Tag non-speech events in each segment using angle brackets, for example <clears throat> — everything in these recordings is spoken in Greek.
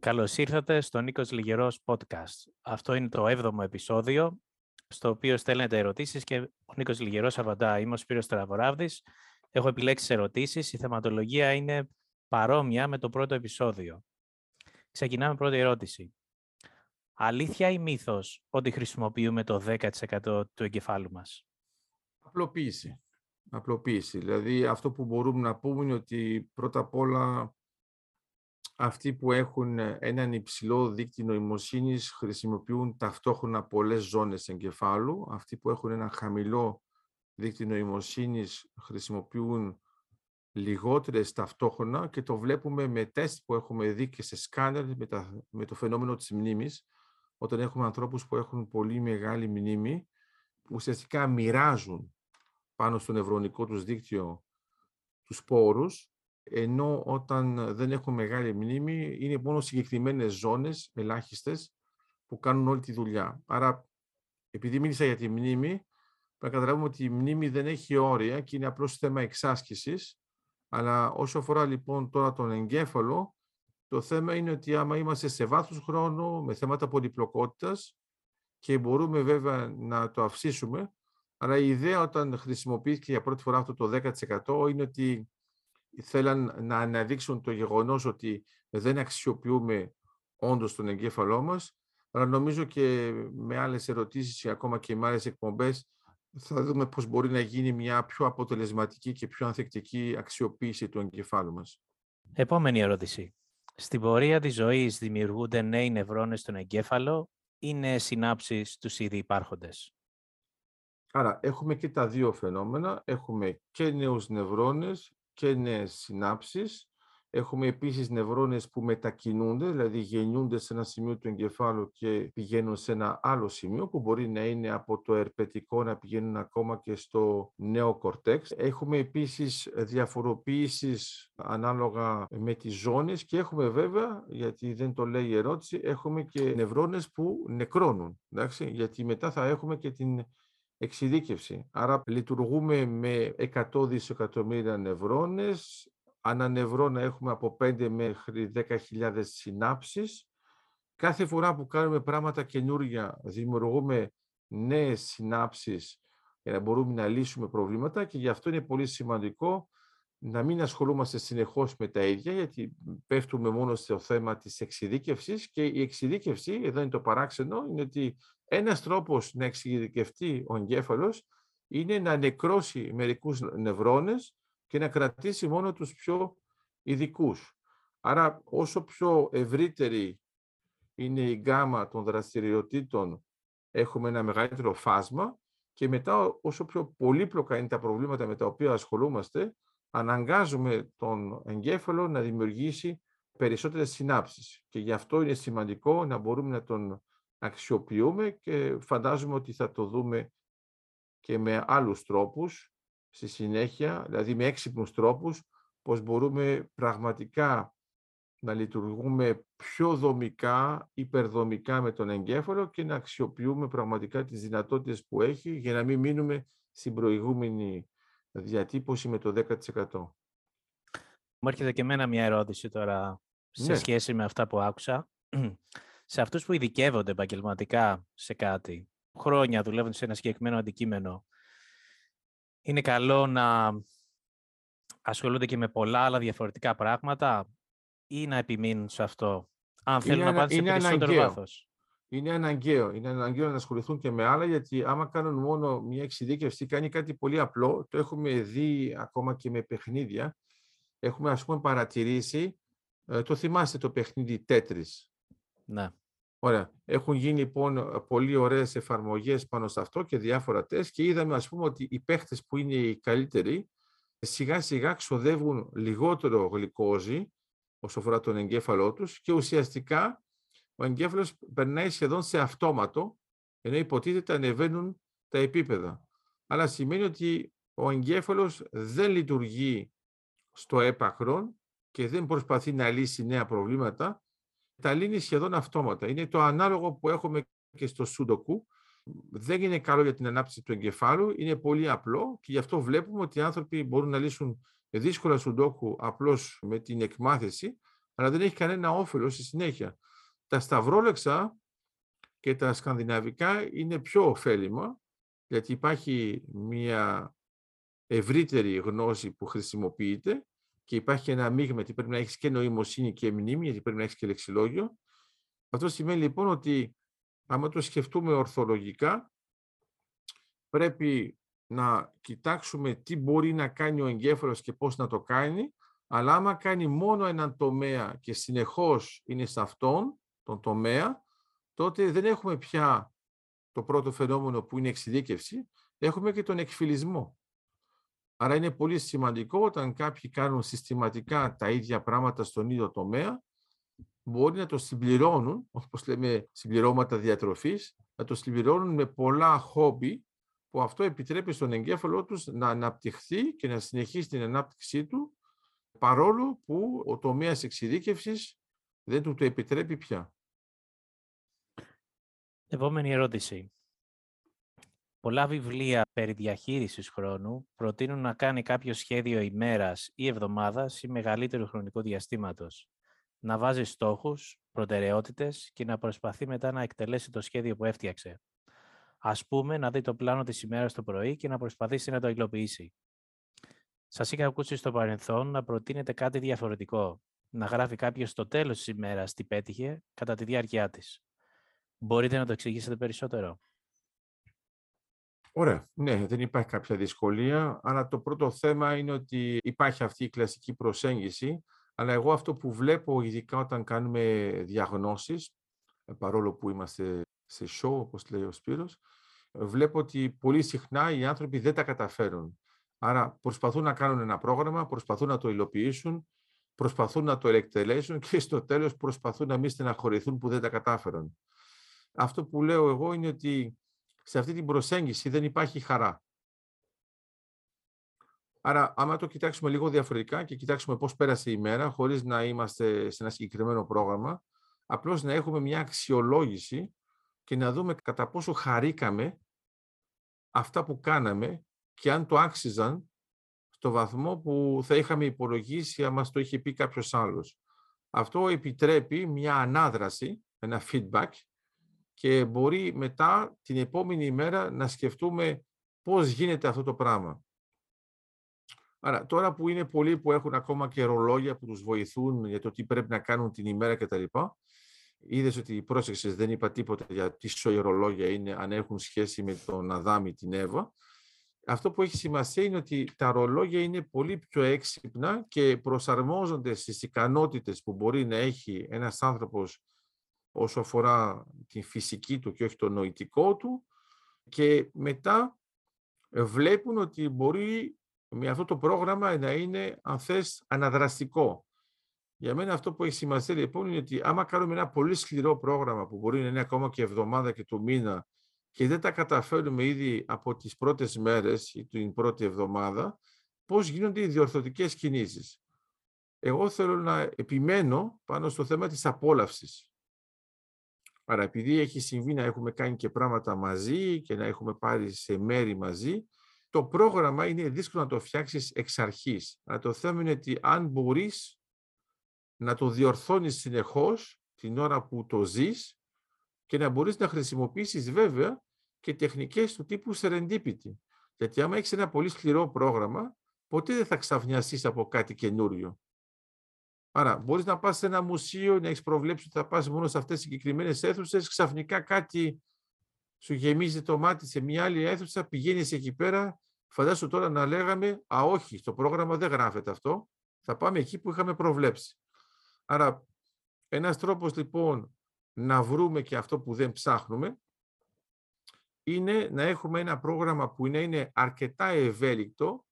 Καλώς ήρθατε στο Νίκος Λιγερός podcast. Αυτό είναι το 7ο επεισόδιο, στο οποίο στέλνετε ερωτήσεις και ο Νίκος Λιγερός απαντά. Είμαι ο Σπύρος Τραβοράβδης. Έχω επιλέξει ερωτήσεις. Η θεματολογία είναι παρόμοια με το πρώτο επεισόδιο. Ξεκινάμε πρώτη ερώτηση. Αλήθεια ή μύθος ότι χρησιμοποιούμε το 10% του εγκεφάλου μας; Απλοποίηση. Απλοποίηση. Δηλαδή αυτό που μπορούμε να πούμε είναι ότι πρώτα απ' όλα αυτοί που έχουν έναν υψηλό δίκτυο νοημοσύνης χρησιμοποιούν ταυτόχρονα πολλές ζώνες εγκεφάλου. Αυτοί που έχουν ένα χαμηλό δίκτυο νοημοσύνης χρησιμοποιούν λιγότερες ταυτόχρονα και το βλέπουμε με τεστ που έχουμε δει και σε σκάνερ με, με το φαινόμενο της μνήμης, όταν έχουμε ανθρώπους που έχουν πολύ μεγάλη μνήμη, που ουσιαστικά μοιράζουν πάνω στο νευρονικό τους δίκτυο τους σπόρους, ενώ όταν δεν έχουν μεγάλη μνήμη είναι μόνο συγκεκριμένες ζώνες, ελάχιστες, που κάνουν όλη τη δουλειά. Άρα, επειδή μίλησα για τη μνήμη, πρέπει να καταλάβουμε ότι η μνήμη δεν έχει όρια και είναι απλώς θέμα εξάσκησης, αλλά όσο αφορά λοιπόν τώρα τον εγκέφαλο, το θέμα είναι ότι άμα είμαστε σε βάθος χρόνου, με θέματα πολυπλοκότητας και μπορούμε βέβαια να το αυξήσουμε, αλλά η ιδέα όταν χρησιμοποιήθηκε για πρώτη φορά αυτό το 10% είναι ότι θέλαν να αναδείξουν το γεγονός ότι δεν αξιοποιούμε όντως τον εγκέφαλό μας, αλλά νομίζω και με άλλες ερωτήσεις και ακόμα και με άλλες εκπομπές θα δούμε πώς μπορεί να γίνει μια πιο αποτελεσματική και πιο ανθεκτική αξιοποίηση του εγκεφάλου μας. Επόμενη ερώτηση. Στην πορεία της ζωής δημιουργούνται νέοι νευρώνες στον εγκέφαλο ή νέες συνάψεις τους ήδη υπάρχοντες; Άρα έχουμε και τα δύο φαινόμενα. Έχουμε και νέους νευρώνες και νέες συνάψεις Έχουμε επίσης νευρώνες που μετακινούνται, δηλαδή γεννιούνται σε ένα σημείο του εγκεφάλου και πηγαίνουν σε ένα άλλο σημείο που μπορεί να είναι από το ερπετικό να πηγαίνουν ακόμα και στο νέο κορτέξ. Έχουμε επίσης διαφοροποίησεις ανάλογα με τις ζώνες και έχουμε βέβαια, γιατί δεν το λέει η ερώτηση, έχουμε και νευρώνες που νεκρώνουν, εντάξει, γιατί μετά θα έχουμε και την εξειδίκευση. Άρα λειτουργούμε με 100 δισεκατομμύρια νευρώνες, ανανευρώ έχουμε από 5 μέχρι 10.000 συνάψεις. Κάθε φορά που κάνουμε πράγματα καινούργια δημιουργούμε νέες συνάψεις για να μπορούμε να λύσουμε προβλήματα και γι' αυτό είναι πολύ σημαντικό να μην ασχολούμαστε συνεχώς με τα ίδια, γιατί πέφτουμε μόνο στο θέμα της εξειδίκευσης και η εξειδίκευση, εδώ είναι το παράξενο, είναι ότι ένας τρόπος να εξειδικευτεί ο εγκέφαλος είναι να νεκρώσει μερικούς νευρώνες και να κρατήσει μόνο τους πιο ειδικούς. Άρα όσο πιο ευρύτερη είναι η γκάμα των δραστηριοτήτων έχουμε ένα μεγαλύτερο φάσμα και μετά όσο πιο πολύπλοκα είναι τα προβλήματα με τα οποία ασχολούμαστε αναγκάζουμε τον εγκέφαλο να δημιουργήσει περισσότερες συνάψεις και γι' αυτό είναι σημαντικό να μπορούμε να τον αξιοποιούμε και φαντάζομαι ότι θα το δούμε και με άλλους τρόπους στη συνέχεια, δηλαδή με έξυπνους τρόπους, πώς μπορούμε πραγματικά να λειτουργούμε πιο δομικά, υπερδομικά με τον εγκέφαλο και να αξιοποιούμε πραγματικά τις δυνατότητες που έχει για να μην μείνουμε στην προηγούμενη διατύπωση με το 10%. Μου έρχεται και εμένα μια ερώτηση τώρα σε ναι. σχέση με αυτά που άκουσα. <clears throat> Σε αυτούς που ειδικεύονται επαγγελματικά σε κάτι, χρόνια δουλεύουν σε ένα συγκεκριμένο αντικείμενο, είναι καλό να ασχολούνται και με πολλά άλλα διαφορετικά πράγματα ή να επιμείνουν σε αυτό, αν θέλουν να πάνε σε περισσότερο βάθος; Είναι αναγκαίο. Είναι αναγκαίο να ασχοληθούν και με άλλα, γιατί άμα κάνουν μόνο μια εξειδίκευση, κάνει κάτι πολύ απλό, το έχουμε δει ακόμα και με παιχνίδια, έχουμε ας πούμε παρατηρήσει, ε, το θυμάστε το παιχνίδι Τέτρις. Ναι. Ωραία. Έχουν γίνει λοιπόν πολύ ωραίες εφαρμογές πάνω σε αυτό και διάφορα τεστ και είδαμε ας πούμε ότι οι παίχτες που είναι οι καλύτεροι σιγά σιγά ξοδεύουν λιγότερο γλυκόζη όσο αφορά τον εγκέφαλό τους και ουσιαστικά ο εγκέφαλος περνάει σχεδόν σε αυτόματο ενώ υποτίθεται ανεβαίνουν τα επίπεδα. Αλλά σημαίνει ότι ο εγκέφαλος δεν λειτουργεί στο έπαχρον και δεν προσπαθεί να λύσει νέα προβλήματα, τα λύνει σχεδόν αυτόματα. Είναι το ανάλογο που έχουμε και στο Σούντοκου. Δεν είναι καλό για την ανάπτυξη του εγκεφάλου, είναι πολύ απλό και γι' αυτό βλέπουμε ότι οι άνθρωποι μπορούν να λύσουν δύσκολα Σουντόκου απλώς με την εκμάθηση, αλλά δεν έχει κανένα όφελος στη συνέχεια. Τα σταυρόλεξα και τα σκανδιναβικά είναι πιο ωφέλιμα, γιατί υπάρχει μια ευρύτερη γνώση που χρησιμοποιείται και υπάρχει ένα μείγμα γιατί πρέπει να έχεις και νοημοσύνη και μνήμη, γιατί πρέπει να έχεις και λεξιλόγιο. Αυτό σημαίνει λοιπόν ότι άμα το σκεφτούμε ορθολογικά, πρέπει να κοιτάξουμε τι μπορεί να κάνει ο εγκέφαλος και πώς να το κάνει, αλλά άμα κάνει μόνο έναν τομέα και συνεχώς είναι σε αυτόν τον τομέα, τότε δεν έχουμε πια το πρώτο φαινόμενο που είναι εξειδίκευση, έχουμε και τον εκφυλισμό. Άρα είναι πολύ σημαντικό όταν κάποιοι κάνουν συστηματικά τα ίδια πράγματα στον ίδιο τομέα, μπορεί να το συμπληρώνουν, όπως λέμε συμπληρώματα διατροφής, να το συμπληρώνουν με πολλά χόμπι, που αυτό επιτρέπει στον εγκέφαλό τους να αναπτυχθεί και να συνεχίσει την ανάπτυξή του, παρόλο που ο τομέας εξειδίκευσης δεν του το επιτρέπει πια. Επόμενη ερώτηση. Πολλά βιβλία περί διαχείρισης χρόνου προτείνουν να κάνει κάποιο σχέδιο ημέρας ή εβδομάδας ή μεγαλύτερου χρονικού διαστήματος. Να βάζει στόχους, προτεραιότητες και να προσπαθεί μετά να εκτελέσει το σχέδιο που έφτιαξε. Ας πούμε, να δει το πλάνο της ημέρας το πρωί και να προσπαθήσει να το υλοποιήσει. Σας είχα ακούσει στο παρελθόν να προτείνετε κάτι διαφορετικό. Να γράφει κάποιος στο τέλος της ημέρας τι πέτυχε κατά τη διάρκεια της. Μπορείτε να το εξηγήσετε περισσότερο. Ωραία. Ναι, δεν υπάρχει κάποια δυσκολία, αλλά το πρώτο θέμα είναι ότι υπάρχει αυτή η κλασική προσέγγιση, αλλά εγώ αυτό που βλέπω, ειδικά όταν κάνουμε διαγνώσεις, παρόλο που είμαστε σε show, όπως λέει ο Σπύρος, βλέπω ότι πολύ συχνά οι άνθρωποι δεν τα καταφέρουν. Άρα προσπαθούν να κάνουν ένα πρόγραμμα, προσπαθούν να το υλοποιήσουν, προσπαθούν να το ελεκτελέσουν και στο τέλος προσπαθούν να μην στεναχωρηθούν που δεν τα κατάφεραν. Αυτό που λέω εγώ είναι ότι σε αυτή την προσέγγιση δεν υπάρχει χαρά. Άρα, άμα το κοιτάξουμε λίγο διαφορετικά και κοιτάξουμε πώς πέρασε η μέρα, χωρίς να είμαστε σε ένα συγκεκριμένο πρόγραμμα, απλώς να έχουμε μια αξιολόγηση και να δούμε κατά πόσο χαρήκαμε αυτά που κάναμε και αν το άξιζαν στο βαθμό που θα είχαμε υπολογίσει αν μας το είχε πει κάποιος άλλος. Αυτό επιτρέπει μια ανάδραση, ένα feedback και μπορεί μετά την επόμενη ημέρα να σκεφτούμε πώς γίνεται αυτό το πράγμα. Άρα τώρα που είναι πολλοί που έχουν ακόμα και ρολόγια που τους βοηθούν για το τι πρέπει να κάνουν την ημέρα κτλ. Είδες ότι πρόσεξες, δεν είπα τίποτα για τι σοϊρολόγια είναι, αν έχουν σχέση με τον Αδάμι την Εύα. Αυτό που έχει σημασία είναι ότι τα ρολόγια είναι πολύ πιο έξυπνα και προσαρμόζονται στις ικανότητες που μπορεί να έχει ένας άνθρωπος όσο αφορά την φυσική του και όχι το νοητικό του και μετά βλέπουν ότι μπορεί με αυτό το πρόγραμμα να είναι, αν θες, αναδραστικό. Για μένα αυτό που έχει σημασία λοιπόν είναι ότι άμα κάνουμε ένα πολύ σκληρό πρόγραμμα που μπορεί να είναι ακόμα και εβδομάδα και το μήνα και δεν τα καταφέρουμε ήδη από τις πρώτες μέρες ή την πρώτη εβδομάδα, πώς γίνονται οι διορθωτικές κινήσεις. Εγώ θέλω να επιμένω πάνω στο θέμα της απόλαυσης. Άρα επειδή έχει συμβεί να έχουμε κάνει και πράγματα μαζί και να έχουμε πάρει σε μέρη μαζί, το πρόγραμμα είναι δύσκολο να το φτιάξεις εξ αρχής. Αλλά το θέμα είναι ότι αν μπορείς να το διορθώνεις συνεχώς την ώρα που το ζεις και να μπορείς να χρησιμοποιήσεις βέβαια και τεχνικές του τύπου serendipity. Γιατί άμα έχεις ένα πολύ σκληρό πρόγραμμα, ποτέ δεν θα ξαφνιαστείς από κάτι καινούριο. Άρα, μπορείς να πας σε ένα μουσείο, να έχεις προβλέψει ότι θα πας μόνο σε αυτές τις συγκεκριμένες αίθουσες, ξαφνικά κάτι σου γεμίζει το μάτι σε μια άλλη αίθουσα, πηγαίνεις εκεί πέρα. Φαντάσου τώρα να λέγαμε, Α, όχι, στο πρόγραμμα δεν γράφεται αυτό. Θα πάμε εκεί που είχαμε προβλέψει. Άρα, ένας τρόπος λοιπόν να βρούμε και αυτό που δεν ψάχνουμε είναι να έχουμε ένα πρόγραμμα που είναι αρκετά ευέλικτο,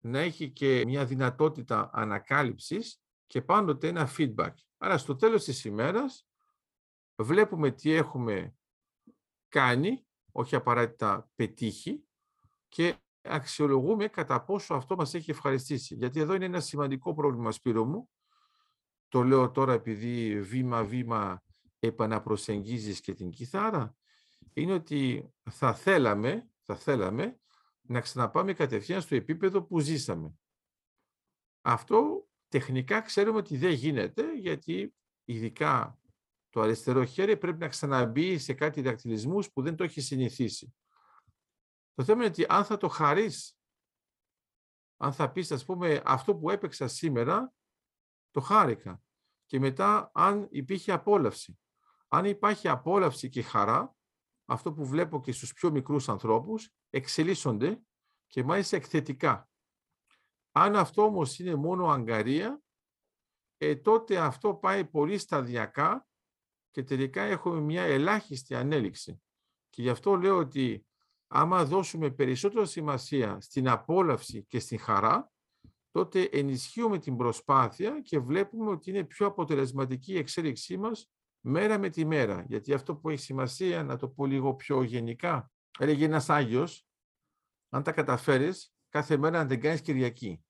να έχει και μια δυνατότητα ανακάλυψης και πάντοτε ένα feedback. Άρα στο τέλος της ημέρας βλέπουμε τι έχουμε κάνει, όχι απαραίτητα πετύχει και αξιολογούμε κατά πόσο αυτό μας έχει ευχαριστήσει. Γιατί εδώ είναι ένα σημαντικό πρόβλημα, Σπύρο μου. Το λέω τώρα επειδή βήμα-βήμα επαναπροσεγγίζεις και την κιθάρα. Είναι ότι θα θέλαμε, θα θέλαμε να ξαναπάμε κατευθείαν στο επίπεδο που ζήσαμε. Αυτό τεχνικά ξέρουμε ότι δεν γίνεται, γιατί ειδικά το αριστερό χέρι πρέπει να ξαναμπεί σε κάτι δακτυλισμούς που δεν το έχει συνηθίσει. Το θέμα είναι ότι αν θα το χαρείς, αν θα πεις, ας πούμε, αυτό που έπαιξα σήμερα, το χάρηκα. Και μετά, αν υπήρχε απόλαυση. Αν υπάρχει απόλαυση και χαρά, αυτό που βλέπω και στους πιο μικρούς ανθρώπους, εξελίσσονται και μάλιστα εκθετικά. Αν αυτό όμως είναι μόνο αγκαρία, ε, τότε αυτό πάει πολύ σταδιακά και τελικά έχουμε μια ελάχιστη ανέλυξη. Και γι' αυτό λέω ότι άμα δώσουμε περισσότερη σημασία στην απόλαυση και στην χαρά, τότε ενισχύουμε την προσπάθεια και βλέπουμε ότι είναι πιο αποτελεσματική η εξέλιξή μας μέρα με τη μέρα. Γιατί αυτό που έχει σημασία, να το πω λίγο πιο γενικά, έλεγε ένας Άγιος, αν τα καταφέρεις, κάθε μέρα να την κάνεις Κυριακή.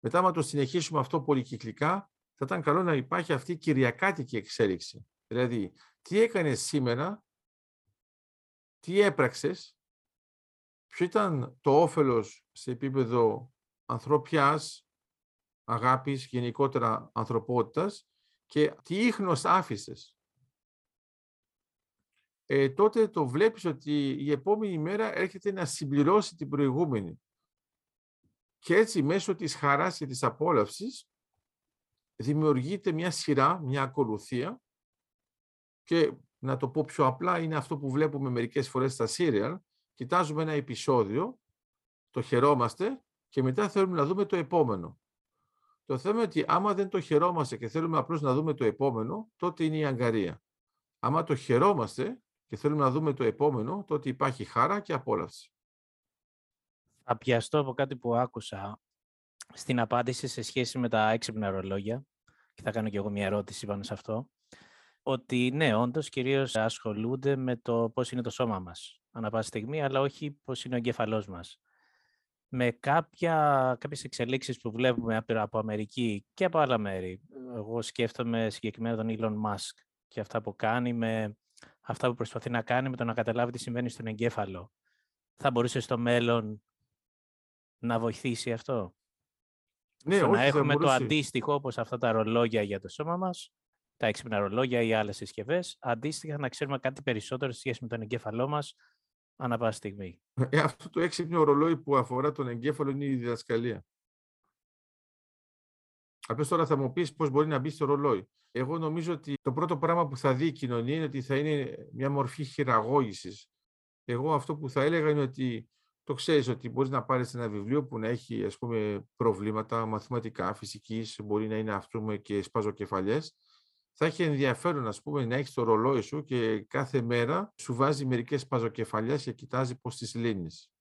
Μετά, άμα το συνεχίσουμε αυτό πολυκυκλικά, θα ήταν καλό να υπάρχει αυτή η κυριακάτικη εξέλιξη. Δηλαδή, τι έκανες σήμερα, τι έπραξες, ποιο ήταν το όφελος σε επίπεδο ανθρωπιάς, αγάπης, γενικότερα ανθρωπότητας και τι ίχνος άφησες. Ε, τότε το βλέπεις ότι η επόμενη μέρα έρχεται να συμπληρώσει την προηγούμενη. Και έτσι μέσω της χαράς και της απόλαυσης δημιουργείται μια σειρά, μια ακολουθία και να το πω πιο απλά είναι αυτό που βλέπουμε μερικές φορές στα serial. Κοιτάζουμε ένα επεισόδιο, το χαιρόμαστε και μετά θέλουμε να δούμε το επόμενο. Το θέμα είναι ότι άμα δεν το χαιρόμαστε και θέλουμε απλώς να δούμε το επόμενο, τότε είναι η αγκαρία. Άμα το χαιρόμαστε και θέλουμε να δούμε το επόμενο, τότε υπάρχει χάρα και απόλαυση. Θα πιαστώ από κάτι που άκουσα στην απάντηση σε σχέση με τα έξυπνα ρολόγια και θα κάνω και εγώ μια ερώτηση πάνω σε αυτό ότι ναι, όντως κυρίως ασχολούνται με το πώς είναι το σώμα μας ανά πάση στιγμή, αλλά όχι πώς είναι ο εγκέφαλός μας. Με κάποια, κάποιες εξελίξεις που βλέπουμε από Αμερική και από άλλα μέρη, εγώ σκέφτομαι συγκεκριμένα τον Elon Musk και αυτά που κάνει με αυτά που προσπαθεί να κάνει με το να καταλάβει τι συμβαίνει στον εγκέφαλο. Θα μπορούσε στο μέλλον να βοηθήσει αυτό; Ναι, στο όχι, να έχουμε μπορούσε. το αντίστοιχο όπως αυτά τα ρολόγια για το σώμα μας, τα έξυπνα ρολόγια ή άλλες συσκευές, αντίστοιχα να ξέρουμε κάτι περισσότερο σε σχέση με τον εγκέφαλό μας ανά πάση στιγμή. Ε, αυτό το έξυπνο ρολόι που αφορά τον εγκέφαλο είναι η διδασκαλία. Απλώς τώρα θα μου πεις πώς μπορεί να μπει στο ρολόι. Εγώ νομίζω ότι το πρώτο πράγμα που θα δει η κοινωνία είναι ότι θα είναι μια μορφή χειραγώγησης. Εγώ αυτό που θα έλεγα είναι ότι το ξέρεις ότι μπορείς να πάρεις ένα βιβλίο που να έχει ας πούμε, προβλήματα μαθηματικά, φυσικής, μπορεί να είναι αυτό και σπαζοκεφαλιές. Θα έχει ενδιαφέρον ας πούμε, να έχεις το ρολόι σου και κάθε μέρα σου βάζει μερικές σπαζοκεφαλιές και κοιτάζει πώς τις λύνεις.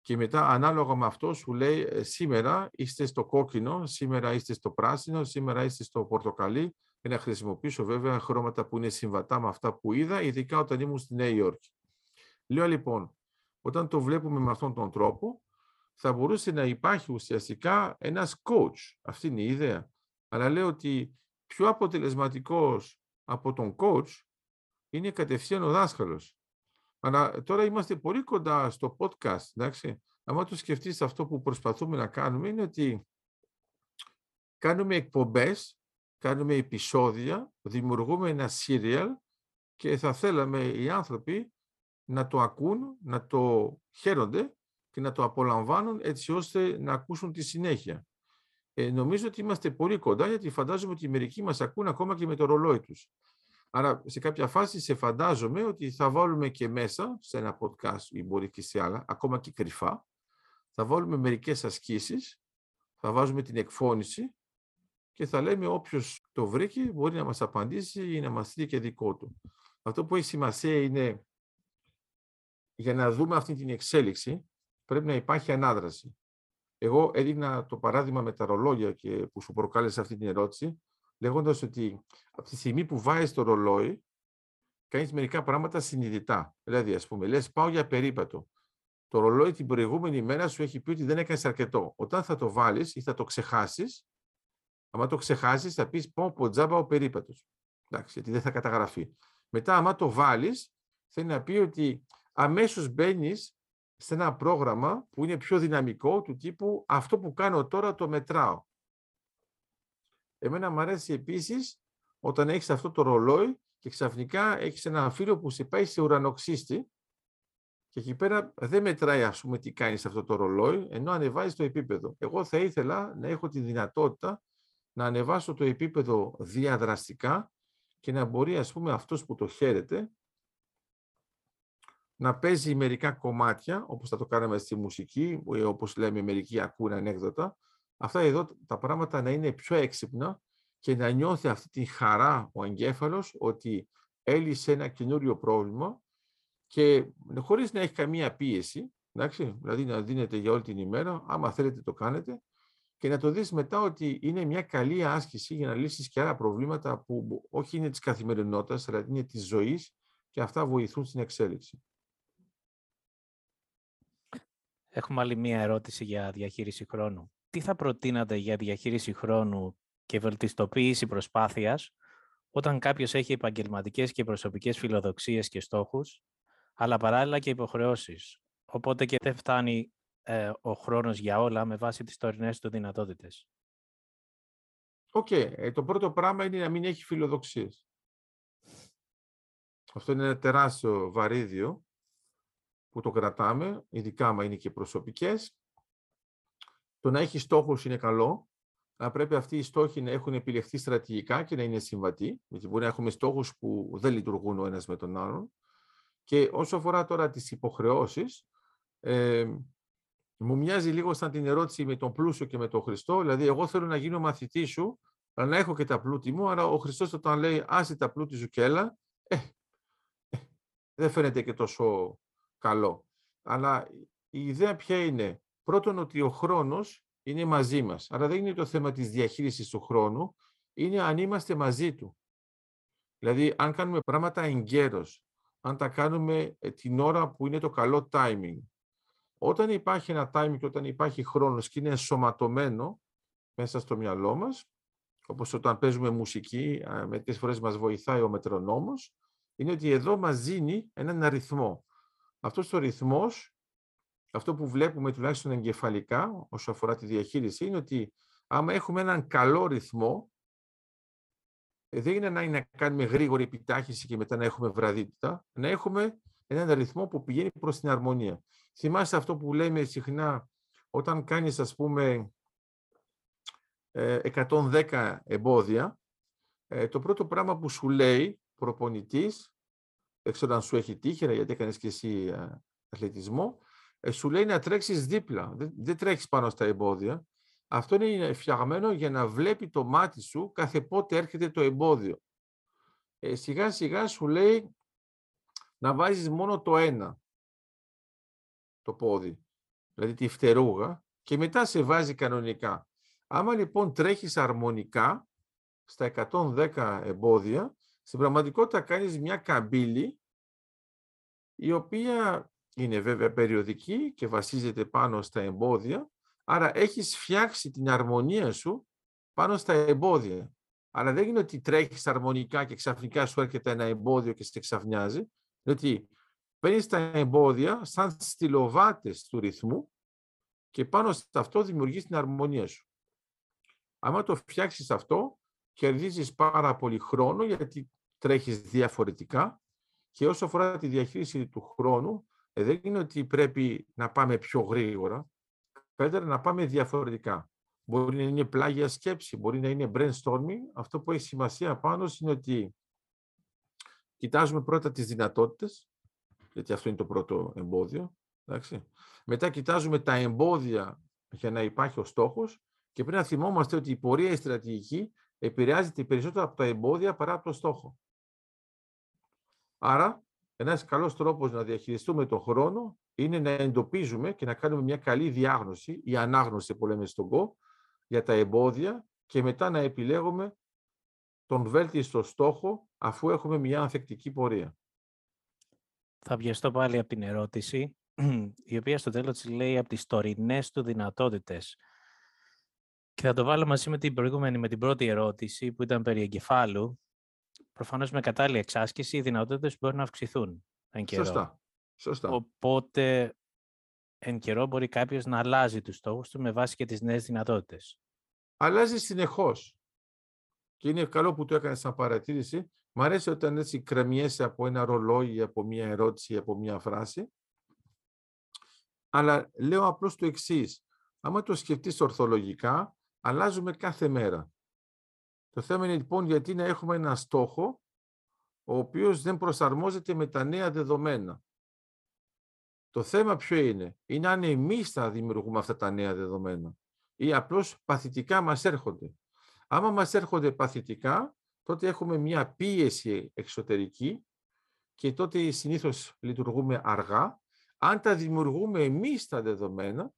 Και μετά ανάλογα με αυτό σου λέει «Ε, σήμερα είστε στο κόκκινο, σήμερα είστε στο πράσινο, σήμερα είστε στο πορτοκαλί και να χρησιμοποιήσω βέβαια χρώματα που είναι συμβατά με αυτά που είδα, ειδικά όταν ήμουν στη Νέα Υόρκη. Λέω λοιπόν, όταν το βλέπουμε με αυτόν τον τρόπο, θα μπορούσε να υπάρχει ουσιαστικά ένας coach. Αυτή είναι η ιδέα. Αλλά λέω ότι πιο αποτελεσματικός από τον coach είναι κατευθείαν ο δάσκαλος. Αλλά τώρα είμαστε πολύ κοντά στο podcast, εντάξει. Αν το σκεφτείς αυτό που προσπαθούμε να κάνουμε είναι ότι κάνουμε εκπομπές, κάνουμε επεισόδια, δημιουργούμε ένα serial και θα θέλαμε οι άνθρωποι να το ακούν, να το χαίρονται και να το απολαμβάνουν έτσι ώστε να ακούσουν τη συνέχεια. Ε, νομίζω ότι είμαστε πολύ κοντά γιατί φαντάζομαι ότι μερικοί μας ακούν ακόμα και με το ρολόι τους. Άρα σε κάποια φάση σε φαντάζομαι ότι θα βάλουμε και μέσα σε ένα podcast ή μπορεί και σε άλλα, ακόμα και κρυφά, θα βάλουμε μερικές ασκήσεις, θα βάζουμε την εκφώνηση και θα λέμε όποιος το βρήκε μπορεί να μας απαντήσει ή να μας δει και δικό του. Αυτό που έχει σημασία είναι για να δούμε αυτή την εξέλιξη πρέπει να υπάρχει ανάδραση. Εγώ έδειχνα το παράδειγμα με τα ρολόγια και που σου προκάλεσε αυτή την ερώτηση, λέγοντας ότι από τη στιγμή που βάζεις το ρολόι, κάνεις μερικά πράγματα συνειδητά. Δηλαδή, ας πούμε, λες πάω για περίπατο. Το ρολόι την προηγούμενη μέρα σου έχει πει ότι δεν έκανες αρκετό. Όταν θα το βάλεις ή θα το ξεχάσεις, άμα το ξεχάσεις θα πεις πάω από τζάμπα ο περίπατος. Εντάξει, γιατί δεν θα καταγραφεί. Μετά, άμα το βάλεις, θέλει να πει ότι αμέσως μπαίνεις σε ένα πρόγραμμα που είναι πιο δυναμικό του τύπου αυτό που κάνω τώρα το μετράω. Εμένα μου αρέσει επίσης όταν έχεις αυτό το ρολόι και ξαφνικά έχεις ένα φίλο που σε πάει σε ουρανοξύστη και εκεί πέρα δεν μετράει ας πούμε τι κάνεις αυτό το ρολόι, ενώ ανεβάζεις το επίπεδο. Εγώ θα ήθελα να έχω τη δυνατότητα να ανεβάσω το επίπεδο διαδραστικά και να μπορεί ας πούμε αυτός που το χαίρεται να παίζει μερικά κομμάτια, όπως θα το κάναμε στη μουσική, όπως λέμε μερικοί ακούνε ανέκδοτα, αυτά εδώ τα πράγματα να είναι πιο έξυπνα και να νιώθει αυτή τη χαρά ο εγκέφαλος ότι έλυσε ένα καινούριο πρόβλημα και χωρίς να έχει καμία πίεση, εντάξει, δηλαδή να δίνεται για όλη την ημέρα, άμα θέλετε το κάνετε, και να το δεις μετά ότι είναι μια καλή άσκηση για να λύσεις και άλλα προβλήματα που όχι είναι της καθημερινότητας, αλλά είναι της ζωής και αυτά βοηθούν στην εξέλιξη. Έχουμε άλλη μία ερώτηση για διαχείριση χρόνου. Τι θα προτείνατε για διαχείριση χρόνου και βελτιστοποίηση προσπάθειας όταν κάποιος έχει επαγγελματικές και προσωπικές φιλοδοξίες και στόχους, αλλά παράλληλα και υποχρεώσεις; Οπότε και δεν φτάνει ε, ο χρόνος για όλα με βάση τις τωρινές του δυνατότητες. OK. Okay. το πρώτο πράγμα είναι να μην έχει φιλοδοξίες. Αυτό είναι ένα τεράστιο βαρίδιο που το κρατάμε, ειδικά άμα είναι και προσωπικές. Το να έχει στόχους είναι καλό, αλλά πρέπει αυτοί οι στόχοι να έχουν επιλεχθεί στρατηγικά και να είναι συμβατοί, γιατί μπορεί να έχουμε στόχους που δεν λειτουργούν ο ένας με τον άλλον. Και όσο αφορά τώρα τις υποχρεώσεις, ε, μου μοιάζει λίγο σαν την ερώτηση με τον πλούσιο και με τον Χριστό, δηλαδή εγώ θέλω να γίνω μαθητή σου, αλλά να έχω και τα πλούτη μου, αλλά ο Χριστός όταν λέει άσε τα πλούτη σου και έλα, ε, ε, δεν φαίνεται και τόσο καλό. Αλλά η ιδέα ποια είναι; Πρώτον ότι ο χρόνος είναι μαζί μας. Άρα δεν είναι το θέμα της διαχείρισης του χρόνου, είναι αν είμαστε μαζί του. Δηλαδή, αν κάνουμε πράγματα εγκαίρως, αν τα κάνουμε ε, την ώρα που είναι το καλό timing. Όταν υπάρχει ένα timing και όταν υπάρχει χρόνος και είναι ενσωματωμένο μέσα στο μυαλό μας, όπως όταν παίζουμε μουσική, μερικές φορές μας βοηθάει ο μετρονόμος, είναι ότι εδώ μας δίνει έναν αριθμό. Αυτός ο ρυθμός, αυτό που βλέπουμε τουλάχιστον εγκεφαλικά όσο αφορά τη διαχείριση, είναι ότι άμα έχουμε έναν καλό ρυθμό, ε, δεν είναι να κάνουμε γρήγορη επιτάχυνση και μετά να έχουμε βραδύτητα, να έχουμε έναν ρυθμό που πηγαίνει προς την αρμονία. Θυμάστε αυτό που λέμε συχνά όταν κάνεις, ας πούμε, 110 ε, εμπόδια, ε, το πρώτο πράγμα που σου λέει προπονητής δεν ξέρω αν σου έχει τύχει, γιατί έκανες και εσύ αθλητισμό, ε, σου λέει να τρέξεις δίπλα, δεν, δεν τρέχεις πάνω στα εμπόδια. Αυτό είναι φτιαγμένο για να βλέπει το μάτι σου κάθε πότε έρχεται το εμπόδιο. Ε, σιγά σιγά σου λέει να βάζεις μόνο το ένα, το πόδι, δηλαδή τη φτερούγα, και μετά σε βάζει κανονικά. Άμα λοιπόν τρέχεις αρμονικά στα 110 εμπόδια, στην πραγματικότητα κάνεις μια καμπύλη η οποία είναι βέβαια περιοδική και βασίζεται πάνω στα εμπόδια, άρα έχεις φτιάξει την αρμονία σου πάνω στα εμπόδια. Αλλά δεν είναι ότι τρέχεις αρμονικά και ξαφνικά σου έρχεται ένα εμπόδιο και σε ξαφνιάζει, διότι παίρνεις τα εμπόδια σαν στυλοβάτες του ρυθμού και πάνω σε αυτό δημιουργείς την αρμονία σου. Άμα το φτιάξεις αυτό, κερδίζεις πάρα πολύ χρόνο γιατί τρέχεις διαφορετικά και όσο αφορά τη διαχείριση του χρόνου, ε, δεν είναι ότι πρέπει να πάμε πιο γρήγορα, καλύτερα να πάμε διαφορετικά. Μπορεί να είναι πλάγια σκέψη, μπορεί να είναι brainstorming. Αυτό που έχει σημασία πάνω είναι ότι κοιτάζουμε πρώτα τις δυνατότητες, γιατί αυτό είναι το πρώτο εμπόδιο. Εντάξει. Μετά κοιτάζουμε τα εμπόδια για να υπάρχει ο στόχος και πρέπει να θυμόμαστε ότι η πορεία η στρατηγική επηρεάζεται περισσότερο από τα εμπόδια παρά από το στόχο. Άρα, ένας καλός τρόπος να διαχειριστούμε τον χρόνο είναι να εντοπίζουμε και να κάνουμε μια καλή διάγνωση ή ανάγνωση που λέμε στον ΚΟ για τα εμπόδια και μετά να επιλέγουμε τον βέλτιστο στόχο αφού έχουμε μια ανθεκτική πορεία. Θα βιαστώ πάλι από την ερώτηση, η οποία στο τέλος της λέει από τις τωρινές του δυνατότητες. Και θα το βάλω μαζί με την προηγούμενη, με την πρώτη ερώτηση που ήταν περί εγκεφάλου προφανώς με κατάλληλη εξάσκηση οι δυνατότητες μπορεί να αυξηθούν. Σωστά. Σωστά. Οπότε εν καιρό μπορεί κάποιος να αλλάζει τους στόχους του με βάση και τις νέες δυνατότητες. Αλλάζει συνεχώς. Και είναι καλό που το έκανες σαν παρατήρηση. Μ' αρέσει όταν έτσι κρεμιέσαι από ένα ρολόι, από μια ερώτηση, από μια φράση. Αλλά λέω απλώς το εξής. Άμα το σκεφτείς ορθολογικά, αλλάζουμε κάθε μέρα. Το θέμα είναι λοιπόν γιατί να έχουμε ένα στόχο ο οποίος δεν προσαρμόζεται με τα νέα δεδομένα. Το θέμα ποιο είναι; Είναι αν εμείς θα δημιουργούμε αυτά τα νέα δεδομένα ή απλώς παθητικά μας έρχονται. Άμα μας έρχονται παθητικά, τότε έχουμε μια πίεση εξωτερική και τότε συνήθως λειτουργούμε αργά. Αν τα δημιουργούμε εμείς τα δεδομένα,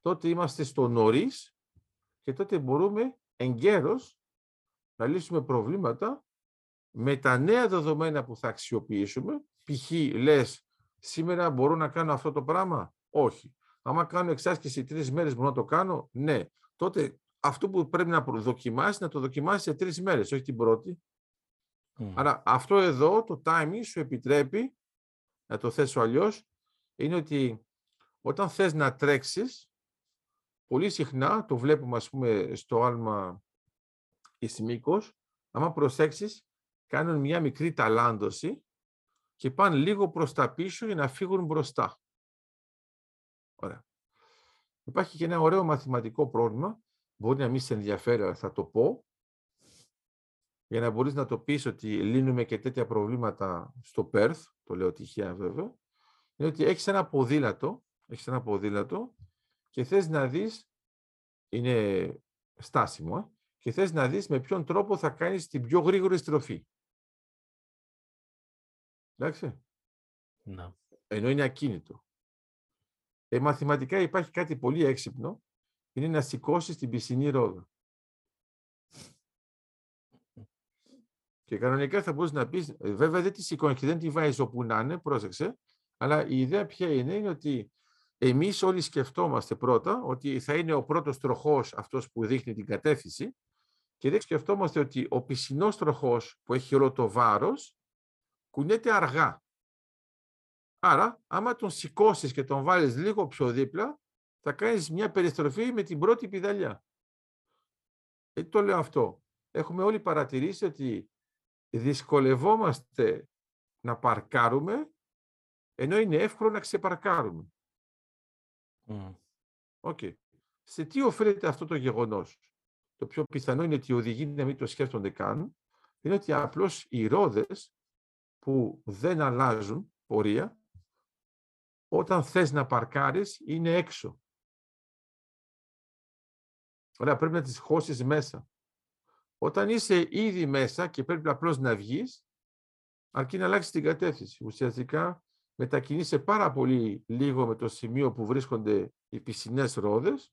τότε είμαστε στο νωρίς και τότε μπορούμε εγκαίρως να λύσουμε προβλήματα με τα νέα δεδομένα που θα αξιοποιήσουμε. Π.χ. λες, σήμερα μπορώ να κάνω αυτό το πράγμα. Όχι. Άμα κάνω εξάσκηση τρεις μέρες μπορώ να το κάνω; Ναι. Τότε αυτό που πρέπει να δοκιμάσει, να το δοκιμάσεις σε τρεις μέρες, όχι την πρώτη. Άρα αυτό εδώ, το timing σου επιτρέπει, να το θέσω αλλιώς, είναι ότι όταν θες να τρέξεις, πολύ συχνά, το βλέπουμε ας πούμε στο άλμα Ισημίκος, άμα προσέξεις, κάνουν μια μικρή ταλάντωση και πάνε λίγο προς τα πίσω για να φύγουν μπροστά. Ωραία. Υπάρχει και ένα ωραίο μαθηματικό πρόβλημα, μπορεί να μην σε ενδιαφέρει, αλλά θα το πω, για να μπορείς να το πεις ότι λύνουμε και τέτοια προβλήματα στο Πέρθ, το λέω τυχαία βέβαια, είναι ότι έχεις ένα ποδήλατο, έχεις ένα ποδήλατο και θες να δεις, είναι στάσιμο, ε, και θες να δεις με ποιον τρόπο θα κάνεις την πιο γρήγορη στροφή. Εντάξει. Να. Ενώ είναι ακίνητο. Ε, μαθηματικά υπάρχει κάτι πολύ έξυπνο, είναι να σηκώσεις την πισινή ρόδα. Και κανονικά θα μπορείς να πεις, ε, βέβαια δεν τη σηκώνεις και δεν τη βάζεις όπου να είναι, πρόσεξε, αλλά η ιδέα ποια είναι, είναι ότι εμείς όλοι σκεφτόμαστε πρώτα ότι θα είναι ο πρώτος τροχός αυτός που δείχνει την κατεύθυνση και δεν σκεφτόμαστε ότι ο πισινός τροχός που έχει όλο το βάρος κουνιέται αργά. Άρα, άμα τον σηκώσεις και τον βάλεις λίγο πιο δίπλα, θα κάνεις μια περιστροφή με την πρώτη πιδαλιά. Ε, το λέω αυτό. Έχουμε όλοι παρατηρήσει ότι δυσκολευόμαστε να παρκάρουμε, ενώ είναι εύκολο να ξεπαρκάρουμε. Mm. Okay. Σε τι οφείλεται αυτό το γεγονός; Το πιο πιθανό είναι ότι οι οδηγοί να μην το σκέφτονται καν. Είναι ότι απλώς οι ρόδες που δεν αλλάζουν πορεία, όταν θες να παρκάρεις, είναι έξω. Ωραία, πρέπει να τις χώσεις μέσα. Όταν είσαι ήδη μέσα και πρέπει απλώς να βγεις, αρκεί να αλλάξεις την κατεύθυνση. Ουσιαστικά μετακινείσαι πάρα πολύ λίγο με το σημείο που βρίσκονται οι πισινές ρόδες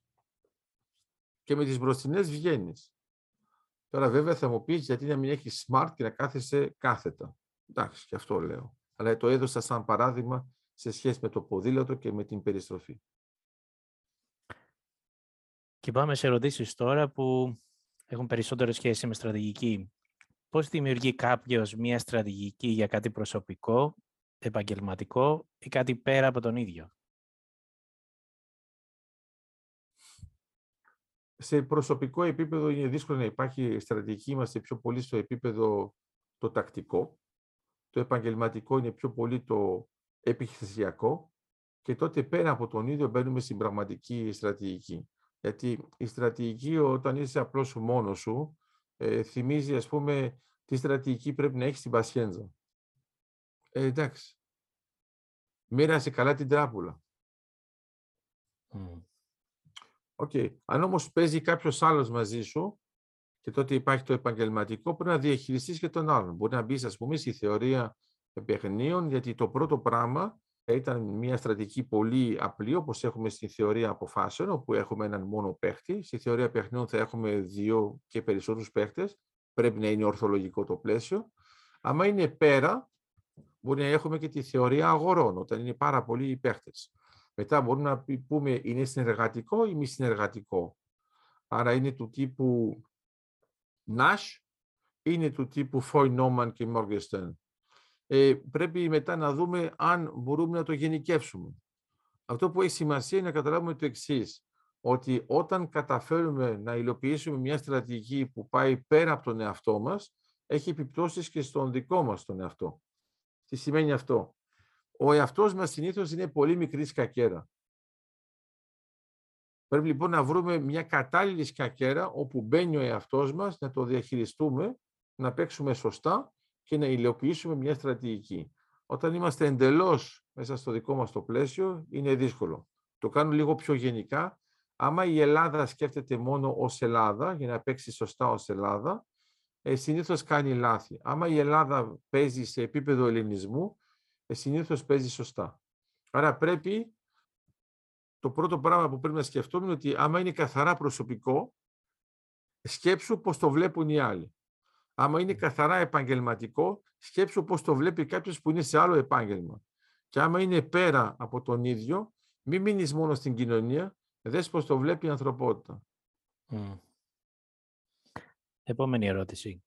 και με τις μπροστινές βγαίνεις. Τώρα βέβαια θα μου πεις γιατί να μην έχεις smart και να κάθεσαι κάθετα. Εντάξει, και αυτό λέω. Αλλά το έδωσα σαν παράδειγμα σε σχέση με το ποδήλατο και με την περιστροφή. Και πάμε σε ερωτήσεις τώρα που έχουν περισσότερο σχέση με στρατηγική. Πώς δημιουργεί κάποιος μία στρατηγική για κάτι προσωπικό, επαγγελματικό ή κάτι πέρα από τον ίδιο; Σε προσωπικό επίπεδο είναι δύσκολο να υπάρχει στρατηγική. Είμαστε πιο πολύ στο επίπεδο το τακτικό. Το επαγγελματικό είναι πιο πολύ το επιχειρησιακό. Και τότε πέρα από τον ίδιο μπαίνουμε στην πραγματική στρατηγική. Γιατί η στρατηγική όταν είσαι απλώς μόνος σου, ε, θυμίζει ας πούμε τι στρατηγική πρέπει να έχεις στην Πασχέντζα. Ε, εντάξει. Μοίρασε καλά την τράπουλα. OK. Okay. Αν όμως παίζει κάποιος άλλος μαζί σου και τότε υπάρχει το επαγγελματικό, πρέπει να διαχειριστείς και τον άλλον. Μπορεί να μπεις, ας πούμε, στη θεωρία παιγνίων, γιατί το πρώτο πράγμα ήταν μια στρατηγική πολύ απλή, όπως έχουμε στη θεωρία αποφάσεων, όπου έχουμε έναν μόνο παίχτη. Στη θεωρία παιγνίων θα έχουμε δύο και περισσότερους παίχτες. Πρέπει να είναι ορθολογικό το πλαίσιο. Άμα είναι πέρα, μπορεί να έχουμε και τη θεωρία αγορών, όταν είναι πάρα πολλοί οι παίχτες. Μετά μπορούμε να πούμε είναι συνεργατικό ή μη συνεργατικό. Άρα είναι του τύπου Nash, είναι του τύπου Foy Norman και Morgenstern. Ε, πρέπει μετά να δούμε αν μπορούμε να το γενικεύσουμε. Αυτό που έχει σημασία είναι να καταλάβουμε το εξής ότι όταν καταφέρουμε να υλοποιήσουμε μια στρατηγική που πάει πέρα από τον εαυτό μας, έχει επιπτώσεις και στον δικό μας τον εαυτό. Τι σημαίνει αυτό; Ο εαυτός μας συνήθως είναι πολύ μικρή σκακέρα. Πρέπει λοιπόν να βρούμε μια κατάλληλη σκακέρα όπου μπαίνει ο εαυτός μας, να το διαχειριστούμε, να παίξουμε σωστά και να υλοποιήσουμε μια στρατηγική. Όταν είμαστε εντελώς μέσα στο δικό μας το πλαίσιο, είναι δύσκολο. Το κάνω λίγο πιο γενικά. Άμα η Ελλάδα σκέφτεται μόνο ως Ελλάδα, για να παίξει σωστά ως Ελλάδα, ε, συνήθως κάνει λάθη. Άμα η Ελλάδα παίζει σε επίπεδο ελληνισμού, ε, συνήθως παίζει σωστά. Άρα πρέπει, το πρώτο πράγμα που πρέπει να σκεφτούμε είναι ότι άμα είναι καθαρά προσωπικό, σκέψου πώς το βλέπουν οι άλλοι. Άμα είναι καθαρά επαγγελματικό, σκέψου πώς το βλέπει κάποιος που είναι σε άλλο επάγγελμα. Και άμα είναι πέρα από τον ίδιο, μην μείνεις μόνο στην κοινωνία, δες πώς το βλέπει η ανθρωπότητα. Επόμενη ερώτηση.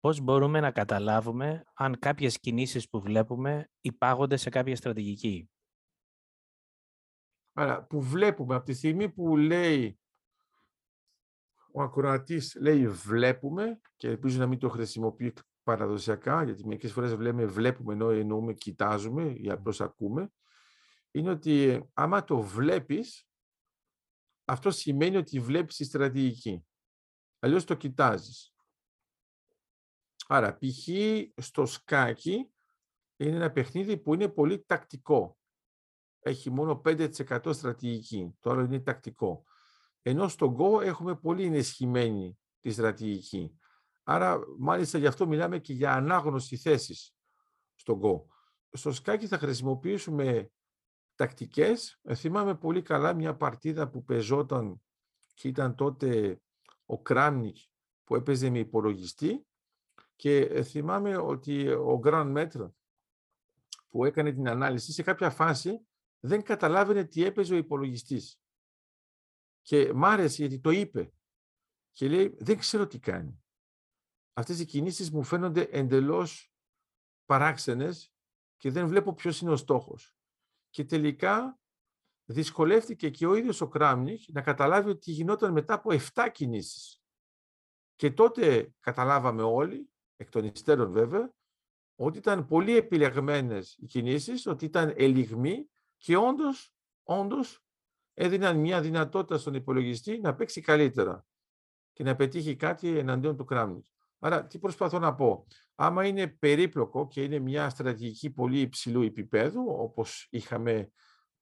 Πώς μπορούμε να καταλάβουμε αν κάποιες κινήσεις που βλέπουμε υπάγονται σε κάποια στρατηγική. Άρα, που βλέπουμε από τη στιγμή που λέει ο ακροατής λέει βλέπουμε και ελπίζω να μην το χρησιμοποιεί παραδοσιακά, γιατί μερικές φορές βλέπουμε, βλέπουμε ενώ εννοούμε κοιτάζουμε ή απλώς ακούμε, είναι ότι άμα το βλέπεις, αυτό σημαίνει ότι βλέπεις τη στρατηγική. Αλλιώς το κοιτάζεις. Άρα, π.χ. στο σκάκι είναι ένα παιχνίδι που είναι πολύ τακτικό. Έχει μόνο 5% στρατηγική. Το άλλο είναι τακτικό. Ενώ στο Go έχουμε πολύ ενισχυμένη τη στρατηγική. Άρα, μάλιστα γι' αυτό μιλάμε και για ανάγνωση θέσης στο Go. Στο σκάκι θα χρησιμοποιήσουμε τακτικές. Ε, θυμάμαι πολύ καλά μια παρτίδα που πεζόταν και ήταν τότε ο Κράμνικ που έπαιζε με υπολογιστή και ε, θυμάμαι ότι ο Grand Μέτρο που έκανε την ανάλυση σε κάποια φάση δεν καταλάβαινε τι έπαιζε ο υπολογιστής. Και μ' άρεσε γιατί το είπε. Και λέει, δεν ξέρω τι κάνει. Αυτές οι κινήσεις μου φαίνονται εντελώς παράξενες και δεν βλέπω ποιος είναι ο στόχος. Και τελικά δυσκολεύτηκε και ο ίδιος ο Κράμνιχ να καταλάβει ότι γινόταν μετά από 7 κινήσεις. Και τότε καταλάβαμε όλοι, εκ των υστέρων βέβαια, ότι ήταν πολύ επιλεγμένες οι κινήσεις, ότι ήταν ελιγμοί και όντως, όντως έδιναν μια δυνατότητα στον υπολογιστή να παίξει καλύτερα και να πετύχει κάτι εναντίον του Κράμνικ. Άρα, τι προσπαθώ να πω; Άμα είναι περίπλοκο και είναι μια στρατηγική πολύ υψηλού επίπεδου, όπως είχαμε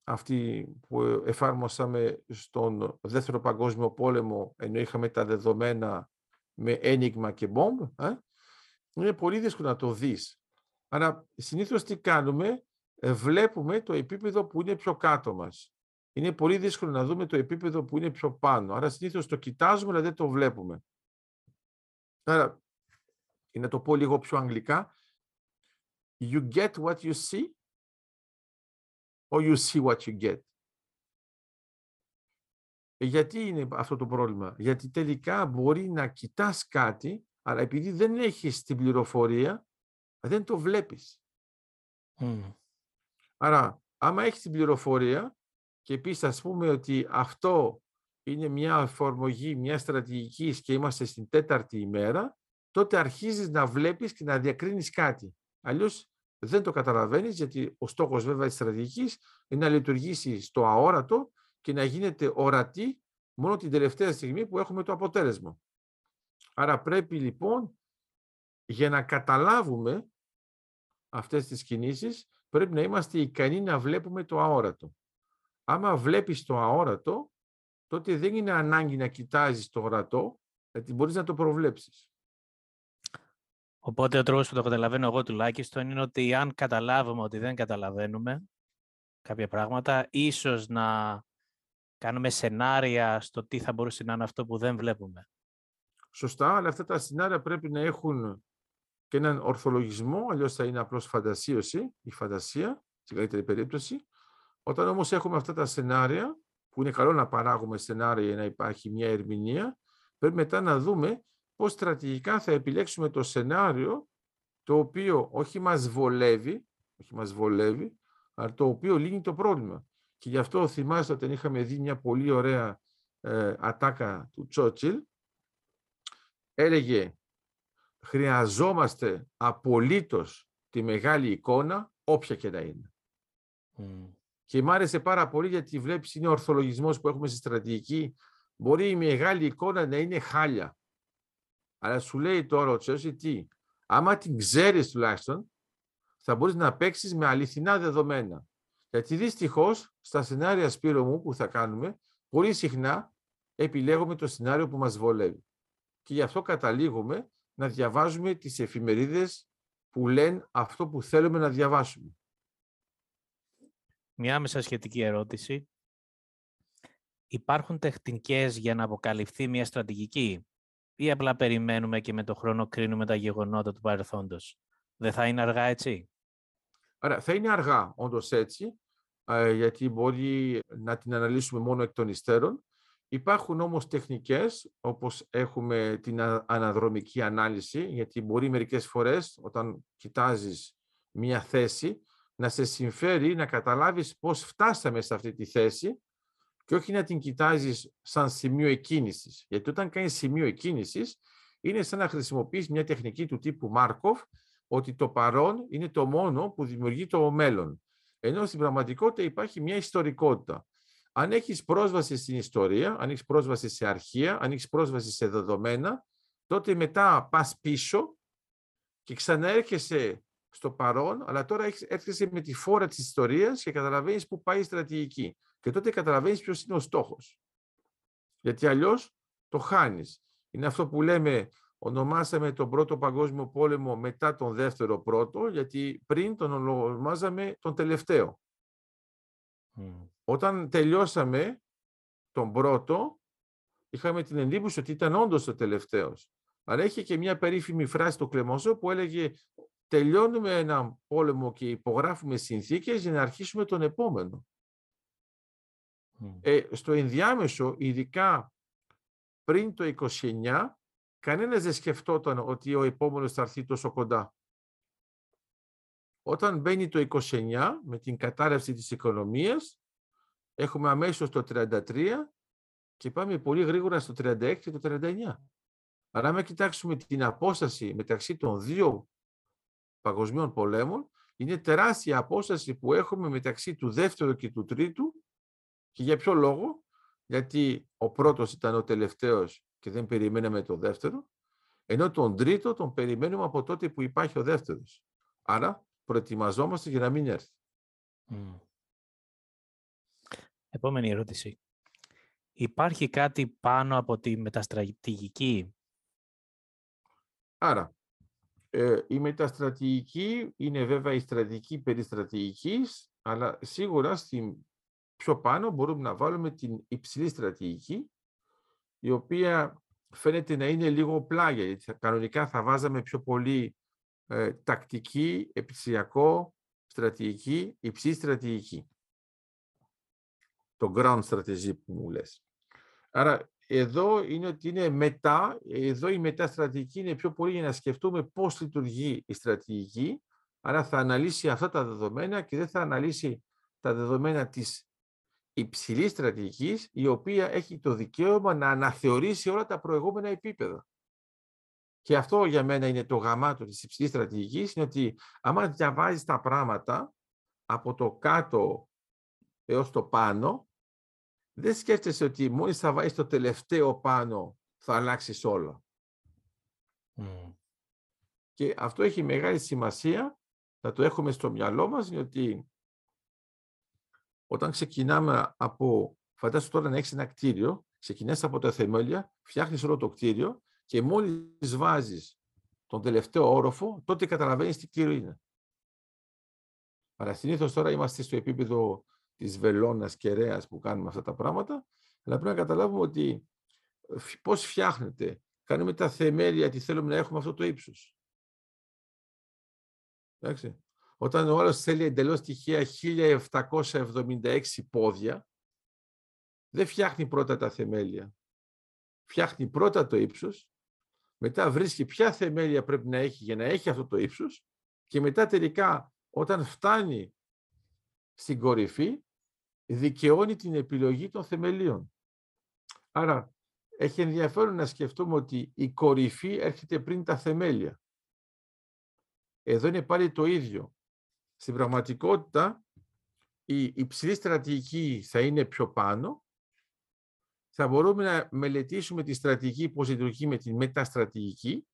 αυτή που εφάρμοσαμε στον Δεύτερο Παγκόσμιο Πόλεμο, ενώ είχαμε τα δεδομένα με ένιγμα και μπόμπ, ε, είναι πολύ δύσκολο να το δεις. Άρα, συνήθως τι κάνουμε, ε, βλέπουμε το επίπεδο που είναι πιο κάτω μας είναι πολύ δύσκολο να δούμε το επίπεδο που είναι πιο πάνω. Άρα συνήθως το κοιτάζουμε, αλλά δεν το βλέπουμε. Άρα, να το πω λίγο πιο αγγλικά, you get what you see or you see what you get. Ε, γιατί είναι αυτό το πρόβλημα; Γιατί τελικά μπορεί να κοιτάς κάτι, αλλά επειδή δεν έχεις την πληροφορία, δεν το βλέπεις. Άρα, άμα έχεις την πληροφορία, και επίσης ας πούμε ότι αυτό είναι μια εφαρμογή μια στρατηγική και είμαστε στην τέταρτη ημέρα, τότε αρχίζεις να βλέπεις και να διακρίνεις κάτι. Αλλιώς δεν το καταλαβαίνεις, γιατί ο στόχος βέβαια της στρατηγικής είναι να λειτουργήσει στο αόρατο και να γίνεται ορατή μόνο την τελευταία στιγμή που έχουμε το αποτέλεσμα. Άρα πρέπει λοιπόν για να καταλάβουμε αυτές τις κινήσεις πρέπει να είμαστε ικανοί να βλέπουμε το αόρατο άμα βλέπεις το αόρατο, τότε δεν είναι ανάγκη να κοιτάζεις το ορατό, γιατί μπορείς να το προβλέψεις. Οπότε ο τρόπος που το καταλαβαίνω εγώ τουλάχιστον είναι ότι αν καταλάβουμε ότι δεν καταλαβαίνουμε κάποια πράγματα, ίσως να κάνουμε σενάρια στο τι θα μπορούσε να είναι αυτό που δεν βλέπουμε. Σωστά, αλλά αυτά τα σενάρια πρέπει να έχουν και έναν ορθολογισμό, αλλιώς θα είναι απλώς φαντασίωση, η φαντασία, στην καλύτερη περίπτωση, όταν όμως έχουμε αυτά τα σενάρια, που είναι καλό να παράγουμε σενάρια για να υπάρχει μια ερμηνεία, πρέπει μετά να δούμε πώς στρατηγικά θα επιλέξουμε το σενάριο το οποίο όχι μας βολεύει, όχι μας βολεύει, αλλά το οποίο λύνει το πρόβλημα. Και γι' αυτό θυμάστε όταν είχαμε δει μια πολύ ωραία ε, ατάκα του Τσότσιλ, έλεγε χρειαζόμαστε απολύτως τη μεγάλη εικόνα, όποια και να είναι. Και μ' άρεσε πάρα πολύ γιατί βλέπεις είναι ο ορθολογισμός που έχουμε στη στρατηγική. Μπορεί η μεγάλη εικόνα να είναι χάλια. Αλλά σου λέει τώρα ο Τσότσιλ τι, άμα την ξέρεις τουλάχιστον, θα μπορείς να παίξεις με αληθινά δεδομένα. Γιατί δυστυχώς στα σενάρια Σπύρο μου που θα κάνουμε, πολύ συχνά επιλέγουμε το σενάριο που μας βολεύει. Και γι' αυτό καταλήγουμε να διαβάζουμε τις εφημερίδες που λένε αυτό που θέλουμε να διαβάσουμε. Μια άμεσα σχετική ερώτηση. Υπάρχουν τεχνικές για να αποκαλυφθεί μια στρατηγική ή απλά περιμένουμε και με το χρόνο κρίνουμε τα γεγονότα του παρελθόντος; Δεν θα είναι αργά έτσι; Άρα θα είναι αργά όντως έτσι, ε, γιατί μπορεί να την αναλύσουμε μόνο εκ των υστέρων. Υπάρχουν όμως τεχνικές, όπως έχουμε την αναδρομική ανάλυση, γιατί μπορεί μερικές φορές όταν κοιτάζεις μία θέση να σε συμφέρει να καταλάβεις πώς φτάσαμε σε αυτή τη θέση και όχι να την κοιτάζεις σαν σημείο εκκίνησης. Γιατί όταν κάνεις σημείο εκκίνησης είναι σαν να χρησιμοποιείς μια τεχνική του τύπου Μάρκοφ ότι το παρόν είναι το μόνο που δημιουργεί το μέλλον. Ενώ στην πραγματικότητα υπάρχει μια ιστορικότητα. Αν έχεις πρόσβαση στην ιστορία, αν έχεις πρόσβαση σε αρχεία, αν έχεις πρόσβαση σε δεδομένα, τότε μετά πας πίσω και ξαναέρχεσαι στο παρόν, αλλά τώρα έρχεσαι με τη φόρα της ιστορίας και καταλαβαίνεις πού πάει η στρατηγική. Και τότε καταλαβαίνεις ποιος είναι ο στόχος. Γιατί αλλιώς το χάνεις. Είναι αυτό που λέμε ονομάσαμε τον πρώτο παγκόσμιο πόλεμο μετά τον δεύτερο πρώτο, γιατί πριν τον ονομάζαμε τον τελευταίο. Όταν τελειώσαμε τον πρώτο, είχαμε την εντύπωση ότι ήταν όντως ο τελευταίος. Αλλά είχε και μια περίφημη φράση του Κλεμόζο που έλεγε τελειώνουμε ένα πόλεμο και υπογράφουμε συνθήκες για να αρχίσουμε τον επόμενο. Ε, στο ενδιάμεσο, ειδικά πριν το 29, Κανένας δεν σκεφτόταν ότι ο επόμενος θα έρθει τόσο κοντά. Όταν μπαίνει το 29 με την κατάρρευση της οικονομίας, έχουμε αμέσως το 33 και πάμε πολύ γρήγορα στο 36 και το 39. Άρα, αν κοιτάξουμε την απόσταση μεταξύ των δύο παγκοσμίων πολέμων, είναι τεράστια απόσταση που έχουμε μεταξύ του δεύτερου και του τρίτου και για ποιο λόγο, γιατί ο πρώτος ήταν ο τελευταίος και δεν περιμέναμε το δεύτερο, ενώ τον τρίτο τον περιμένουμε από τότε που υπάρχει ο δεύτερος. Άρα προετοιμαζόμαστε για να μην έρθει. Επόμενη ερώτηση. Υπάρχει κάτι πάνω από τη μεταστρατηγική; Άρα, ε, η μεταστρατηγική είναι βέβαια η στρατηγική περιστρατηγικής, αλλά σίγουρα στην πιο πάνω μπορούμε να βάλουμε την υψηλή στρατηγική, η οποία φαίνεται να είναι λίγο πλάγια, γιατί κανονικά θα βάζαμε πιο πολύ ε, τακτική, επιψηφιακό, στρατηγική, υψή στρατηγική. Το ground strategy που μου λες. Άρα εδώ είναι ότι είναι μετά, εδώ η μεταστρατηγική είναι πιο πολύ για να σκεφτούμε πώς λειτουργεί η στρατηγική, άρα θα αναλύσει αυτά τα δεδομένα και δεν θα αναλύσει τα δεδομένα της υψηλής στρατηγικής, η οποία έχει το δικαίωμα να αναθεωρήσει όλα τα προηγούμενα επίπεδα. Και αυτό για μένα είναι το γαμάτο της υψηλής στρατηγικής, είναι ότι άμα διαβάζεις τα πράγματα από το κάτω έως το πάνω, δεν σκέφτεσαι ότι μόλις θα βάλεις το τελευταίο πάνω θα αλλάξεις όλα. Και αυτό έχει μεγάλη σημασία να το έχουμε στο μυαλό μας, είναι ότι όταν ξεκινάμε από, φαντάσου τώρα να έχεις ένα κτίριο, ξεκινάς από τα θεμέλια, φτιάχνεις όλο το κτίριο και μόλις βάζεις τον τελευταίο όροφο, τότε καταλαβαίνεις τι κτίριο είναι. Αλλά συνήθως τώρα είμαστε στο επίπεδο της βελόνας κεραίας που κάνουμε αυτά τα πράγματα, αλλά πρέπει να καταλάβουμε ότι πώς φτιάχνεται. Κάνουμε τα θεμέλια, τι θέλουμε να έχουμε αυτό το ύψος. Εντάξει. Όταν ο άλλος θέλει εντελώς τυχαία 1776 πόδια, δεν φτιάχνει πρώτα τα θεμέλια. Φτιάχνει πρώτα το ύψος, μετά βρίσκει ποια θεμέλια πρέπει να έχει για να έχει αυτό το ύψος και μετά τελικά όταν φτάνει στην κορυφή δικαιώνει την επιλογή των θεμελίων. Άρα, έχει ενδιαφέρον να σκεφτούμε ότι η κορυφή έρχεται πριν τα θεμέλια. Εδώ είναι πάλι το ίδιο. Στην πραγματικότητα, η υψηλή στρατηγική θα είναι πιο πάνω. Θα μπορούμε να μελετήσουμε τη στρατηγική πώς λειτουργεί με την μεταστρατηγική,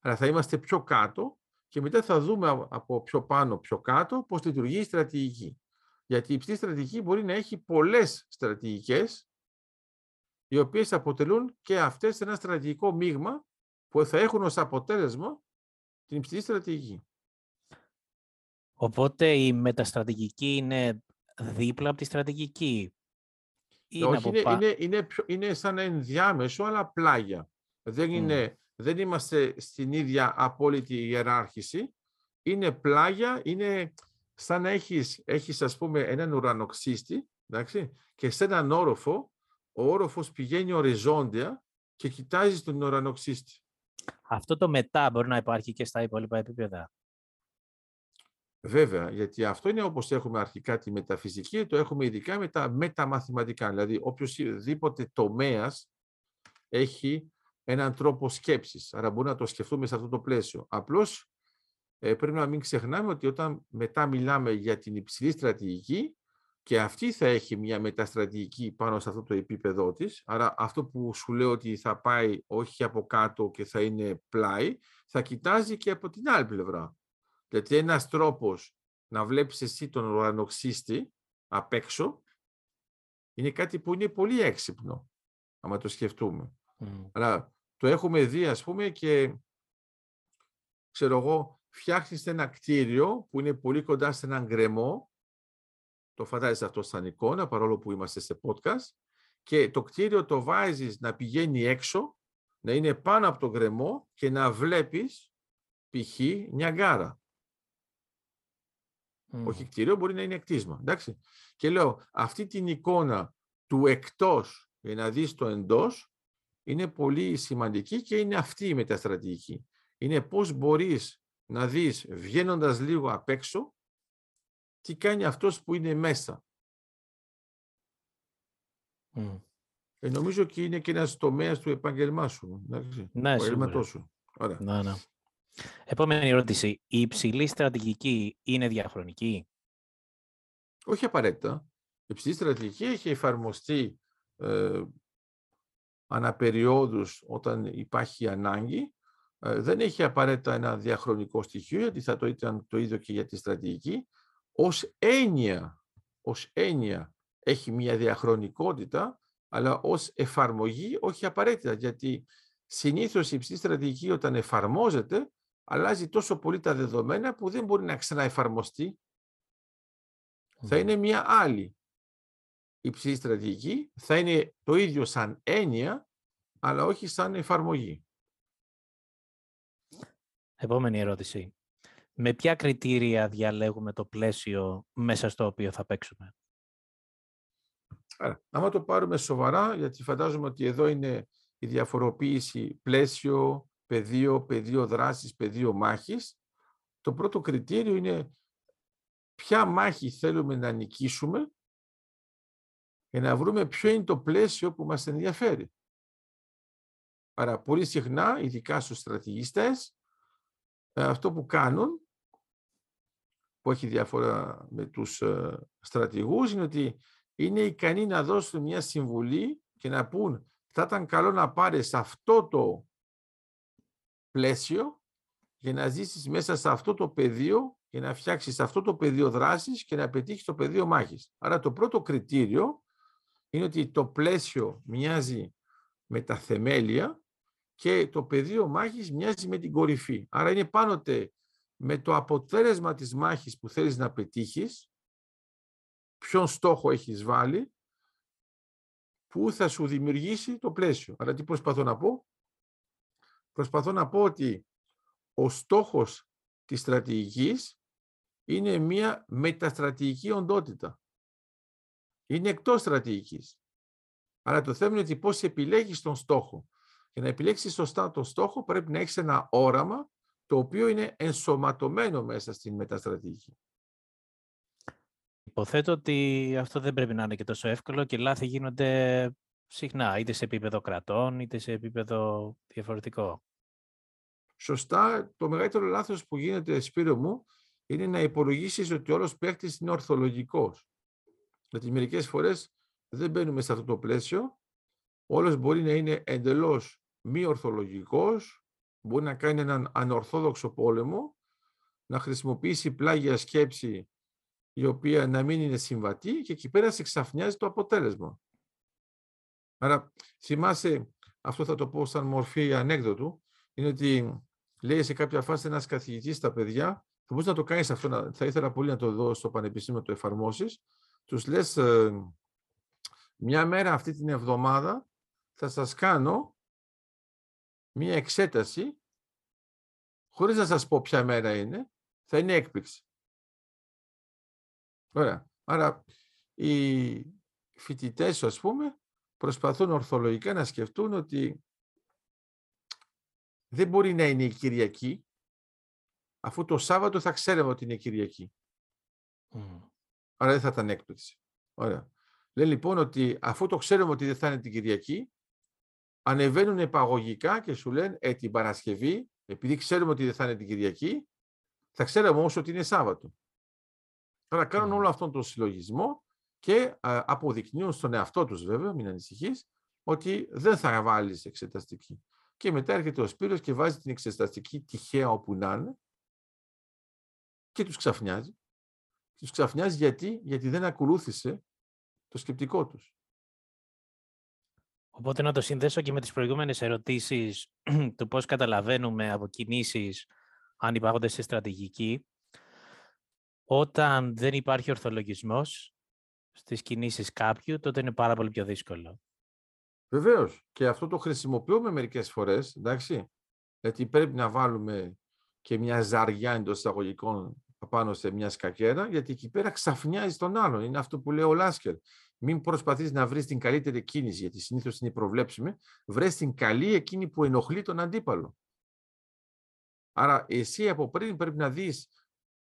αλλά θα είμαστε πιο κάτω και μετά θα δούμε από πιο πάνω, πιο κάτω πώς λειτουργεί η στρατηγική. Γιατί η υψηλή στρατηγική μπορεί να έχει πολλές στρατηγικές, οι οποίες αποτελούν και αυτές ένα στρατηγικό μείγμα που θα έχουν ως αποτέλεσμα την υψηλή στρατηγική. Οπότε η μεταστρατηγική είναι δίπλα από τη στρατηγική. Είναι, Όχι, είναι, είναι, είναι, είναι σαν ενδιάμεσο, αλλά πλάγια. Δεν, είναι, δεν είμαστε στην ίδια απόλυτη ιεράρχηση. Είναι πλάγια, είναι σαν να έχεις, έχεις ας πούμε έναν ουρανοξύστη εντάξει, και σε έναν όροφο, ο όροφος πηγαίνει οριζόντια και κοιτάζεις τον ουρανοξύστη. Αυτό το μετά μπορεί να υπάρχει και στα υπόλοιπα επίπεδα. Βέβαια, γιατί αυτό είναι όπως έχουμε αρχικά τη μεταφυσική, το έχουμε ειδικά με τα μεταμαθηματικά. Δηλαδή, οποιοδήποτε τομέας έχει έναν τρόπο σκέψης. Άρα μπορούμε να το σκεφτούμε σε αυτό το πλαίσιο. Απλώς ε, πρέπει να μην ξεχνάμε ότι όταν μετά μιλάμε για την υψηλή στρατηγική και αυτή θα έχει μια μεταστρατηγική πάνω σε αυτό το επίπεδό της, άρα αυτό που σου λέω ότι θα πάει όχι από κάτω και θα είναι πλάι, θα κοιτάζει και από την άλλη πλευρά. Γιατί ένας τρόπος να βλέπεις εσύ τον ουρανοξύστη απ' έξω είναι κάτι που είναι πολύ έξυπνο, άμα το σκεφτούμε. Αλλά το έχουμε δει, ας πούμε, και ξέρω εγώ, φτιάχνεις ένα κτίριο που είναι πολύ κοντά σε έναν γκρεμό, το φαντάζεσαι αυτό σαν εικόνα, παρόλο που είμαστε σε podcast, και το κτίριο το βάζεις να πηγαίνει έξω, να είναι πάνω από το γκρεμό και να βλέπεις π.χ. γκάρα. Όχι κτίριο, μπορεί να είναι κτίσμα. Εντάξει. Και λέω, αυτή την εικόνα του εκτός για να δεις το εντός είναι πολύ σημαντική και είναι αυτή η μεταστρατηγική. Είναι πώς μπορείς να δεις βγαίνοντας λίγο απ' έξω τι κάνει αυτός που είναι μέσα. Mm. Ε, νομίζω και είναι και ένας τομέας του επάγγελμά σου. Ναι, σίγουρα. Σου. Ωραία. Ναι, ναι. Επόμενη ερώτηση. Η υψηλή στρατηγική είναι διαχρονική; Όχι απαραίτητα. Η υψηλή στρατηγική έχει εφαρμοστεί ε, αναπεριόδους όταν υπάρχει ανάγκη. Ε, δεν έχει απαραίτητα ένα διαχρονικό στοιχείο, γιατί θα το ήταν το ίδιο και για τη στρατηγική. Ως έννοια, ως έννοια έχει μια διαχρονικότητα, αλλά ως εφαρμογή όχι απαραίτητα, γιατί συνήθως η υψηλή στρατηγική όταν εφαρμόζεται αλλάζει τόσο πολύ τα δεδομένα που δεν μπορεί να ξαναεφαρμοστεί. Θα είναι μια άλλη υψηλή στρατηγική, θα είναι το ίδιο σαν έννοια, αλλά όχι σαν εφαρμογή. Επόμενη ερώτηση. Με ποια κριτήρια διαλέγουμε το πλαίσιο μέσα στο οποίο θα παίξουμε; Άρα, άμα το πάρουμε σοβαρά, γιατί φαντάζομαι ότι εδώ είναι η διαφοροποίηση πλαίσιο, πεδίο, πεδίο δράσης, πεδίο μάχης. Το πρώτο κριτήριο είναι ποια μάχη θέλουμε να νικήσουμε για να βρούμε ποιο είναι το πλαίσιο που μας ενδιαφέρει. Άρα πολύ συχνά, ειδικά στους στρατηγιστές, ε, αυτό που κάνουν, που έχει διαφορά με τους ε, στρατηγούς, είναι ότι είναι ικανοί να δώσουν μια συμβουλή και να πούν θα ήταν καλό να πάρεις αυτό το πλαίσιο για να ζήσεις μέσα σε αυτό το πεδίο και να φτιάξεις αυτό το πεδίο δράσης και να πετύχεις το πεδίο μάχης. Άρα το πρώτο κριτήριο είναι ότι το πλαίσιο μοιάζει με τα θεμέλια και το πεδίο μάχης μοιάζει με την κορυφή. Άρα είναι πάντοτε με το αποτέλεσμα της μάχης που θέλεις να πετύχεις, ποιον στόχο έχεις βάλει, που θα σου δημιουργήσει το πλαίσιο. Άρα τι προσπαθώ να πω; Προσπαθώ να πω ότι ο στόχος της στρατηγικής είναι μια μεταστρατηγική οντότητα. Είναι εκτός στρατηγικής. Αλλά το θέμα είναι ότι πώς επιλέγεις τον στόχο. Για να επιλέξεις σωστά τον στόχο πρέπει να έχεις ένα όραμα το οποίο είναι ενσωματωμένο μέσα στην μεταστρατηγική. υποθέτω ότι αυτό δεν πρέπει να είναι και τόσο εύκολο και λάθη γίνονται συχνά, είτε σε επίπεδο κρατών, είτε σε επίπεδο διαφορετικό. Σωστά, το μεγαλύτερο λάθος που γίνεται, Σπύρο μου, είναι να υπολογίσεις ότι όλος παίχτης είναι ορθολογικός. Γιατί μερικές φορές δεν μπαίνουμε σε αυτό το πλαίσιο. Όλος μπορεί να είναι εντελώς μη ορθολογικός, μπορεί να κάνει έναν ανορθόδοξο πόλεμο, να χρησιμοποιήσει πλάγια σκέψη η οποία να μην είναι συμβατή και εκεί πέρα σε ξαφνιάζει το αποτέλεσμα. Άρα θυμάσαι, αυτό θα το πω σαν μορφή ανέκδοτου, είναι ότι λέει σε κάποια φάση ένας καθηγητής στα παιδιά, θα μπορείς να το κάνεις αυτό, θα ήθελα πολύ να το δω στο πανεπιστήμιο, το εφαρμόσεις, τους λες ε, μια μέρα αυτή την εβδομάδα θα σας κάνω μια εξέταση χωρίς να σας πω ποια μέρα είναι, θα είναι έκπληξη. Ωραία. Άρα οι φοιτητές, ας πούμε, προσπαθούν ορθολογικά να σκεφτούν ότι δεν μπορεί να είναι η Κυριακή, αφού το Σάββατο θα ξέραμε ότι είναι Κυριακή. Άρα δεν θα ήταν έκπληξη. Ωραία. Λέει λοιπόν ότι αφού το ξέρουμε ότι δεν θα είναι την Κυριακή, ανεβαίνουν επαγωγικά και σου λένε ε, την Παρασκευή, επειδή ξέρουμε ότι δεν θα είναι την Κυριακή, θα ξέραμε όμως ότι είναι Σάββατο. Άρα κάνουν όλο αυτόν τον συλλογισμό και αποδεικνύουν στον εαυτό τους βέβαια, μην ανησυχείς, ότι δεν θα βάλεις εξεταστική. Και μετά έρχεται ο Σπύρος και βάζει την εξεταστική τυχαία όπου να είναι και τους ξαφνιάζει. Τους ξαφνιάζει γιατί, γιατί δεν ακολούθησε το σκεπτικό τους. Οπότε να το συνδέσω και με τις προηγούμενες ερωτήσεις <clears throat> του πώς καταλαβαίνουμε από κινήσεις αν υπάρχονται σε στρατηγική. Όταν δεν υπάρχει ορθολογισμός στις κινήσεις κάποιου, τότε είναι πάρα πολύ πιο δύσκολο. Βεβαίως. Και αυτό το χρησιμοποιούμε μερικές φορές, εντάξει. Γιατί πρέπει να βάλουμε και μια ζαριά εντός εισαγωγικών πάνω σε μια σκακέρα, γιατί εκεί πέρα ξαφνιάζει τον άλλον. Είναι αυτό που λέει ο Λάσκερ. Μην προσπαθείς να βρεις την καλύτερη κίνηση, γιατί συνήθως είναι προβλέψιμη. Βρες την καλή εκείνη που ενοχλεί τον αντίπαλο. Άρα εσύ από πριν πρέπει να δεις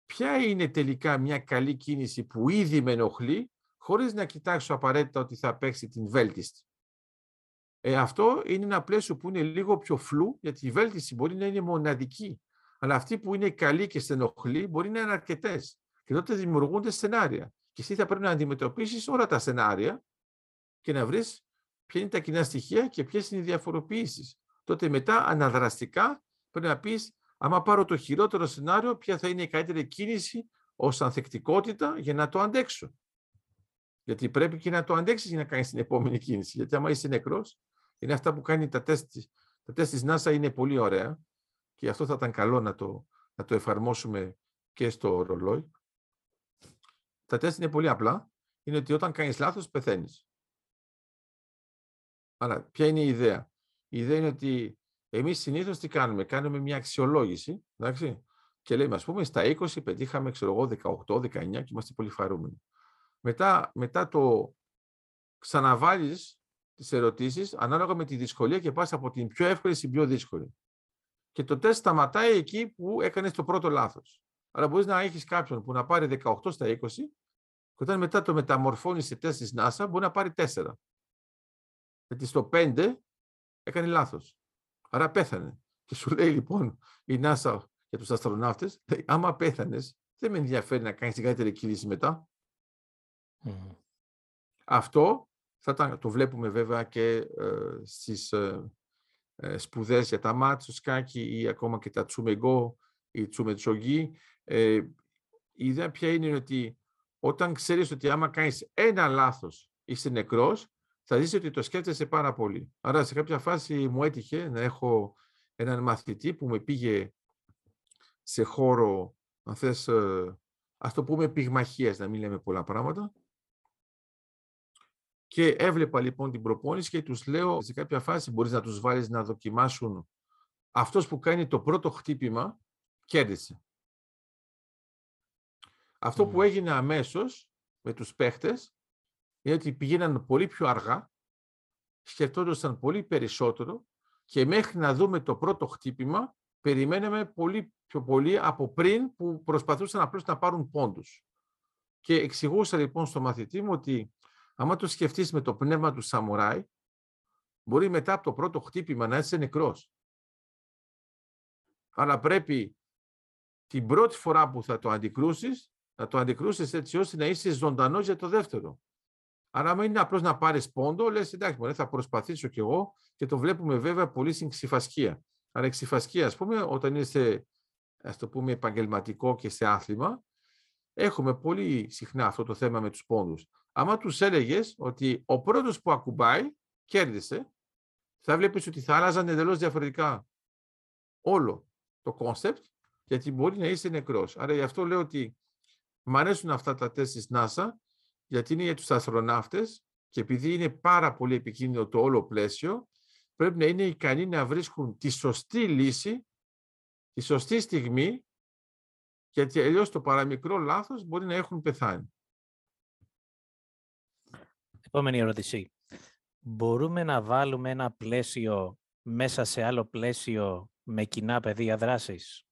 ποια είναι τελικά μια καλή κίνηση που ήδη με ενοχλεί, χωρίς να κοιτάξω απαραίτητα ότι θα παίξει την βέλτιστη. Ε, αυτό είναι ένα πλαίσιο που είναι λίγο πιο φλού, γιατί η βέλτιστη μπορεί να είναι μοναδική. Αλλά αυτή που είναι καλή και στενοχλεί μπορεί να είναι αρκετές. Και τότε δημιουργούνται σενάρια. Και εσύ θα πρέπει να αντιμετωπίσεις όλα τα σενάρια και να βρεις ποια είναι τα κοινά στοιχεία και ποιες είναι οι διαφοροποιήσεις. Τότε μετά αναδραστικά πρέπει να πεις, άμα πάρω το χειρότερο σενάριο, ποια θα είναι η καλύτερη κίνηση ως ανθεκτικότητα για να το αντέξω. Γιατί πρέπει και να το αντέξεις για να κάνεις την επόμενη κίνηση. Γιατί άμα είσαι νεκρός, είναι αυτά που κάνει τα τεστ. Τα τεστ της NASA είναι πολύ ωραία και αυτό θα ήταν καλό να το, να το εφαρμόσουμε και στο ρολόι. Τα τεστ είναι πολύ απλά. Είναι ότι όταν κάνεις λάθος, πεθαίνεις. Αλλά ποια είναι η ιδέα; Η ιδέα είναι ότι εμείς συνήθως τι κάνουμε; Κάνουμε μια αξιολόγηση, εντάξει, και λέμε, ας πούμε, στα 20 πετύχαμε, ξέρω εγώ, 18, 19 και είμαστε πολύ χαρούμενοι. Μετά, μετά το ξαναβάλεις τις ερωτήσεις ανάλογα με τη δυσκολία και πας από την πιο εύκολη στην πιο δύσκολη. Και το τεστ σταματάει εκεί που έκανες το πρώτο λάθος. Άρα μπορείς να έχεις κάποιον που να πάρει 18 στα 20 και όταν μετά το μεταμορφώνεις σε τεστ της NASA μπορεί να πάρει 4. Γιατί στο 5 έκανε λάθος. Άρα πέθανε. Και σου λέει λοιπόν η NASA για τους αστροναύτες, άμα πέθανες, δεν με ενδιαφέρει να κάνεις την καλύτερη κίνηση μετά. Αυτό θα το βλέπουμε βέβαια και ε, στις ε, ε, σπουδές για τα μάτια, σκάκι ή ακόμα και τα τσουμεγκό ή τσουμετσογί. Ε, η ιδέα ποια είναι ότι όταν ξέρεις ότι άμα κάνεις ένα λάθος είσαι νεκρός, θα δεις ότι το σκέφτεσαι πάρα πολύ. Άρα σε κάποια φάση μου έτυχε να έχω έναν μαθητή που με πήγε σε χώρο, αν θες, ε, ας το πούμε πυγμαχίας, να μην λέμε πολλά πράγματα, και έβλεπα λοιπόν την προπόνηση και τους λέω σε κάποια φάση μπορείς να τους βάλεις να δοκιμάσουν αυτός που κάνει το πρώτο χτύπημα κέρδισε. Αυτό που έγινε αμέσως με τους παίχτες είναι ότι πήγαιναν πολύ πιο αργά, σκεφτόντουσαν πολύ περισσότερο και μέχρι να δούμε το πρώτο χτύπημα περιμέναμε πολύ πιο πολύ από πριν που προσπαθούσαν απλώς να πάρουν πόντους. Και εξηγούσα λοιπόν στο μαθητή μου ότι άμα το σκεφτείς με το πνεύμα του σαμουράι, μπορεί μετά από το πρώτο χτύπημα να είσαι νεκρός. Αλλά πρέπει την πρώτη φορά που θα το αντικρούσεις, να το αντικρούσεις έτσι ώστε να είσαι ζωντανός για το δεύτερο. Άρα, αν είναι απλώς να πάρεις πόντο, λες εντάξει, μωρέ, θα προσπαθήσω κι εγώ και το βλέπουμε βέβαια πολύ στην ξυφασκία. Άρα, η ξυφασκία, ας πούμε, όταν είσαι, ας το πούμε, επαγγελματικό και σε άθλημα, έχουμε πολύ συχνά αυτό το θέμα με τους πόντους. Άμα τους έλεγες ότι ο πρώτος που ακουμπάει κέρδισε, θα βλέπεις ότι θα άλλαζαν εντελώς διαφορετικά όλο το concept, γιατί μπορεί να είσαι νεκρός. Άρα γι' αυτό λέω ότι μου αρέσουν αυτά τα τεστ της NASA, γιατί είναι για τους αστροναύτες και επειδή είναι πάρα πολύ επικίνδυνο το όλο πλαίσιο, πρέπει να είναι ικανοί να βρίσκουν τη σωστή λύση, τη σωστή στιγμή, γιατί αλλιώς το παραμικρό λάθος μπορεί να έχουν πεθάνει. Επόμενη ερώτηση. Μπορούμε να βάλουμε ένα πλαίσιο μέσα σε άλλο πλαίσιο με κοινά πεδία δράσης;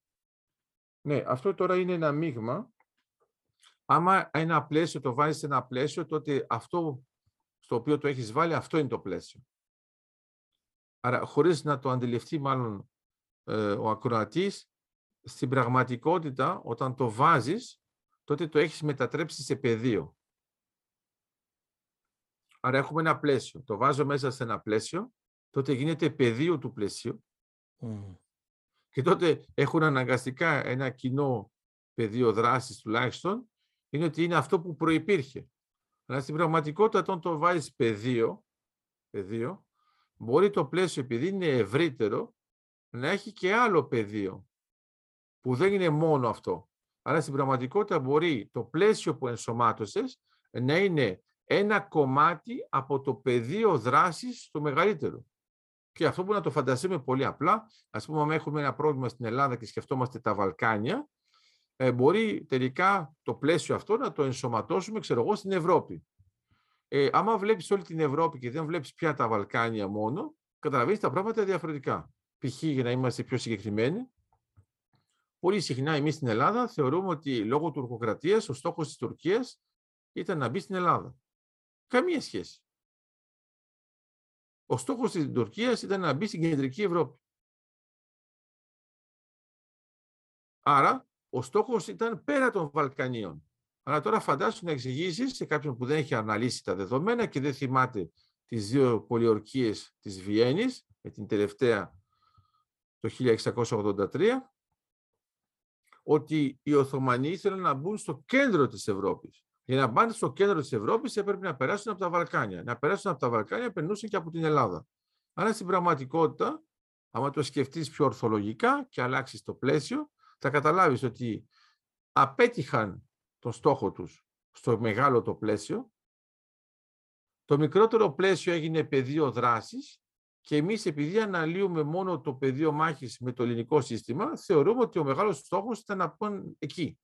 Ναι, αυτό τώρα είναι ένα μείγμα. Άμα ένα πλαίσιο το βάζεις σε ένα πλαίσιο, τότε αυτό στο οποίο το έχεις βάλει, αυτό είναι το πλαίσιο. Άρα, χωρίς να το αντιληφθεί μάλλον ε, ο ακροατής, στην πραγματικότητα, όταν το βάζεις, τότε το έχεις μετατρέψει σε πεδίο. Άρα έχουμε ένα πλαίσιο. Το βάζω μέσα σε ένα πλαίσιο, τότε γίνεται πεδίο του πλαισίου. Και τότε έχουν αναγκαστικά ένα κοινό πεδίο δράσης τουλάχιστον, είναι ότι είναι αυτό που προϋπήρχε. Αλλά στην πραγματικότητα όταν το βάζεις πεδίο, πεδίο, μπορεί το πλαίσιο επειδή είναι ευρύτερο να έχει και άλλο πεδίο που δεν είναι μόνο αυτό. Αλλά στην πραγματικότητα μπορεί το πλαίσιο που ενσωμάτωσες να είναι ένα κομμάτι από το πεδίο δράσης το μεγαλύτερο. Και αυτό μπορεί να το φανταστούμε πολύ απλά. Ας πούμε, αν έχουμε ένα πρόβλημα στην Ελλάδα και σκεφτόμαστε τα Βαλκάνια, ε, μπορεί τελικά το πλαίσιο αυτό να το ενσωματώσουμε, ξέρω εγώ, στην Ευρώπη. Ε, άμα βλέπεις όλη την Ευρώπη και δεν βλέπεις πια τα Βαλκάνια μόνο, καταλαβαίνεις τα πράγματα διαφορετικά. Π.χ. για να είμαστε πιο συγκεκριμένοι, πολύ συχνά εμείς στην Ελλάδα θεωρούμε ότι λόγω τουρκοκρατίας ο στόχος της Τουρκίας ήταν να μπει στην Ελλάδα. Καμία σχέση. Ο στόχος της Τουρκίας ήταν να μπει στην κεντρική Ευρώπη. Άρα, ο στόχος ήταν πέρα των Βαλκανίων. Αλλά τώρα φαντάσου να εξηγήσεις σε κάποιον που δεν έχει αναλύσει τα δεδομένα και δεν θυμάται τις δύο πολιορκίες της Βιέννης, με την τελευταία το 1683, ότι οι Οθωμανοί ήθελαν να μπουν στο κέντρο της Ευρώπης. Για να πάνε στο κέντρο της Ευρώπης έπρεπε να περάσουν από τα Βαλκάνια. Να περάσουν από τα Βαλκάνια περνούσαν και από την Ελλάδα. Αλλά στην πραγματικότητα, άμα το σκεφτείς πιο ορθολογικά και αλλάξεις το πλαίσιο, θα καταλάβεις ότι απέτυχαν τον στόχο τους στο μεγάλο το πλαίσιο. Το μικρότερο πλαίσιο έγινε πεδίο δράσης και εμείς επειδή αναλύουμε μόνο το πεδίο μάχης με το ελληνικό σύστημα, θεωρούμε ότι ο μεγάλος στόχος ήταν να πάνε εκεί.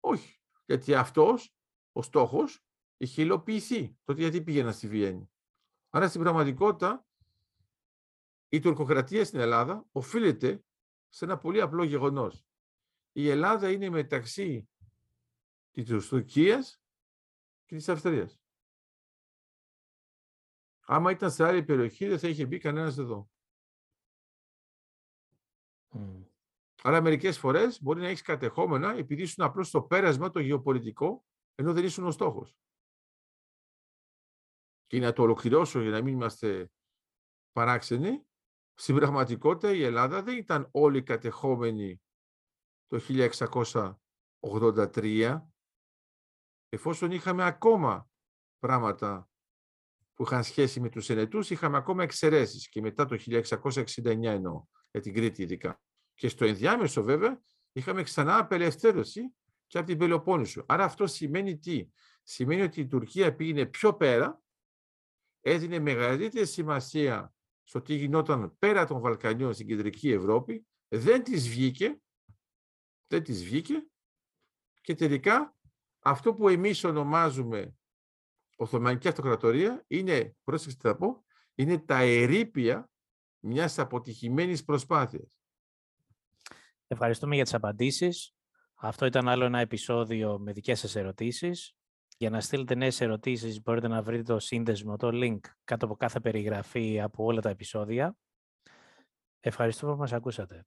Όχι, γιατί αυτός ο στόχος είχε υλοποιηθεί. Τότε γιατί πήγαινα στη Βιέννη. Άρα στην πραγματικότητα η τουρκοκρατία στην Ελλάδα οφείλεται σε ένα πολύ απλό γεγονός. Η Ελλάδα είναι μεταξύ της Τουρκίας και της Αυστρίας. Άμα ήταν σε άλλη περιοχή δεν θα είχε μπει κανένας εδώ. Mm. Άρα μερικές φορές μπορεί να έχεις κατεχόμενα επειδή ήσουν απλώς στο πέρασμα το γεωπολιτικό ενώ δεν ήσουν ο στόχος. Και να το ολοκληρώσω για να μην είμαστε παράξενοι, στην πραγματικότητα η Ελλάδα δεν ήταν όλοι κατεχόμενοι το 1683, εφόσον είχαμε ακόμα πράγματα που είχαν σχέση με τους ενετούς, είχαμε ακόμα εξαιρέσεις και μετά το 1669 εννοώ, για την Κρήτη ειδικά. Και στο ενδιάμεσο βέβαια είχαμε ξανά απελευθέρωση και από την Πελοπόννησο. Άρα αυτό σημαίνει τι; Σημαίνει ότι η Τουρκία πήγαινε πιο πέρα, έδινε μεγαλύτερη σημασία στο τι γινόταν πέρα των Βαλκανίων στην κεντρική Ευρώπη, δεν της βγήκε, δεν της βγήκε και τελικά αυτό που εμείς ονομάζουμε Οθωμανική Αυτοκρατορία είναι, πρόσεξτε θα πω, είναι τα ερήπια μιας αποτυχημένης προσπάθειας. Ευχαριστούμε για τις απαντήσεις. Αυτό ήταν άλλο ένα επεισόδιο με δικές σας ερωτήσεις. Για να στείλετε νέες ερωτήσεις μπορείτε να βρείτε το σύνδεσμο, το link κάτω από κάθε περιγραφή από όλα τα επεισόδια. Ευχαριστώ που μας ακούσατε.